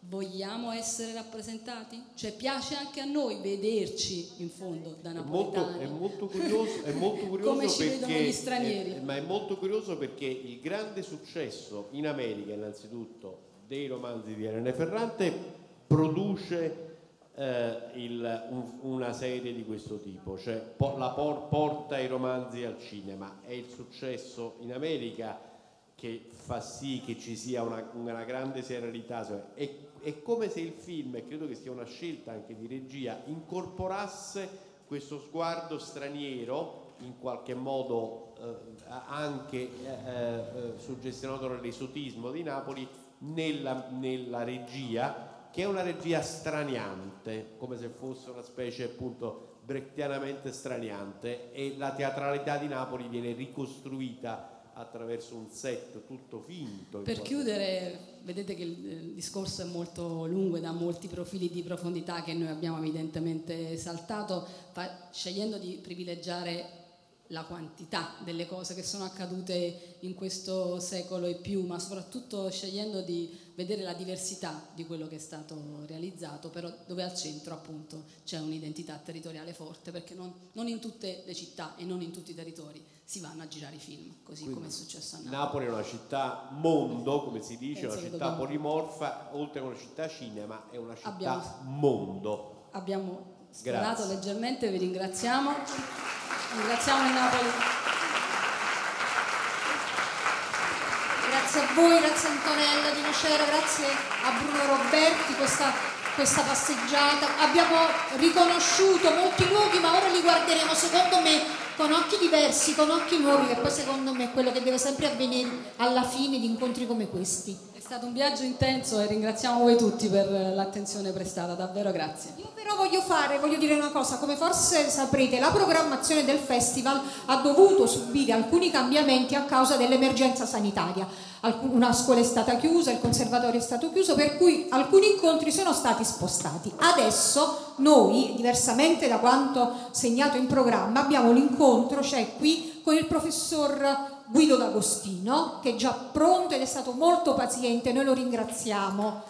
Speaker 8: vogliamo essere rappresentati? Cioè piace anche a noi vederci in fondo da
Speaker 9: È molto,
Speaker 8: napoletani.
Speaker 9: è molto curioso, è molto curioso
Speaker 8: Come ci vedono
Speaker 9: perché,
Speaker 8: gli stranieri.
Speaker 9: eh, ma è molto curioso perché il grande successo in America innanzitutto dei romanzi di Irene Ferrante produce eh, il- un- una serie di questo tipo, cioè po- la por- porta i romanzi al cinema. È il successo in America che fa sì che ci sia una, una grande serialità. È, è come se il film, e credo che sia una scelta anche di regia, incorporasse questo sguardo straniero, in qualche modo eh, anche eh, eh, suggestionato dall'esotismo di Napoli, nella, nella regia, che è una regia straniante, come se fosse una specie appunto brechtianamente straniante, e la teatralità di Napoli viene ricostruita attraverso un set tutto finto. in
Speaker 8: Per chiudere, vedete che il, il discorso è molto lungo e ha molti profili di profondità che noi abbiamo evidentemente saltato, fa- scegliendo di privilegiare la quantità delle cose che sono accadute in questo secolo e più, ma soprattutto scegliendo di vedere la diversità di quello che è stato realizzato, però dove al centro appunto c'è un'identità territoriale forte, perché non, non in tutte le città e non in tutti i territori si vanno a girare i film, così
Speaker 9: Quindi
Speaker 8: come è successo a Napoli.
Speaker 9: Napoli è una città mondo, come si dice,
Speaker 8: Penso
Speaker 9: una città
Speaker 8: dobbiamo-
Speaker 9: polimorfa, oltre che una città cinema, è una città
Speaker 8: Abbiamo-
Speaker 9: mondo.
Speaker 8: abbiamo
Speaker 9: Grazie.
Speaker 8: leggermente, vi ringraziamo. Ringraziamo il Napoli.
Speaker 1: Grazie a voi, grazie a Antonella Di Nocera, grazie a Bruno Roberti questa, questa passeggiata. Abbiamo riconosciuto molti luoghi, ma ora li guarderemo secondo me con occhi diversi, con occhi nuovi, che poi secondo me è quello che deve sempre avvenire alla fine di incontri come questi.
Speaker 8: Stato un viaggio intenso e ringraziamo voi tutti per l'attenzione prestata, davvero grazie.
Speaker 1: Io però voglio fare, voglio dire una cosa, come forse saprete, la programmazione del festival ha dovuto subire alcuni cambiamenti a causa dell'emergenza sanitaria. Una scuola è stata chiusa, il conservatorio è stato chiuso, per cui alcuni incontri sono stati spostati. Adesso noi, diversamente da quanto segnato in programma, abbiamo l'incontro, c'è qui, con il professor Guido D'Agostino, che è già pronto ed è stato molto paziente, noi lo ringraziamo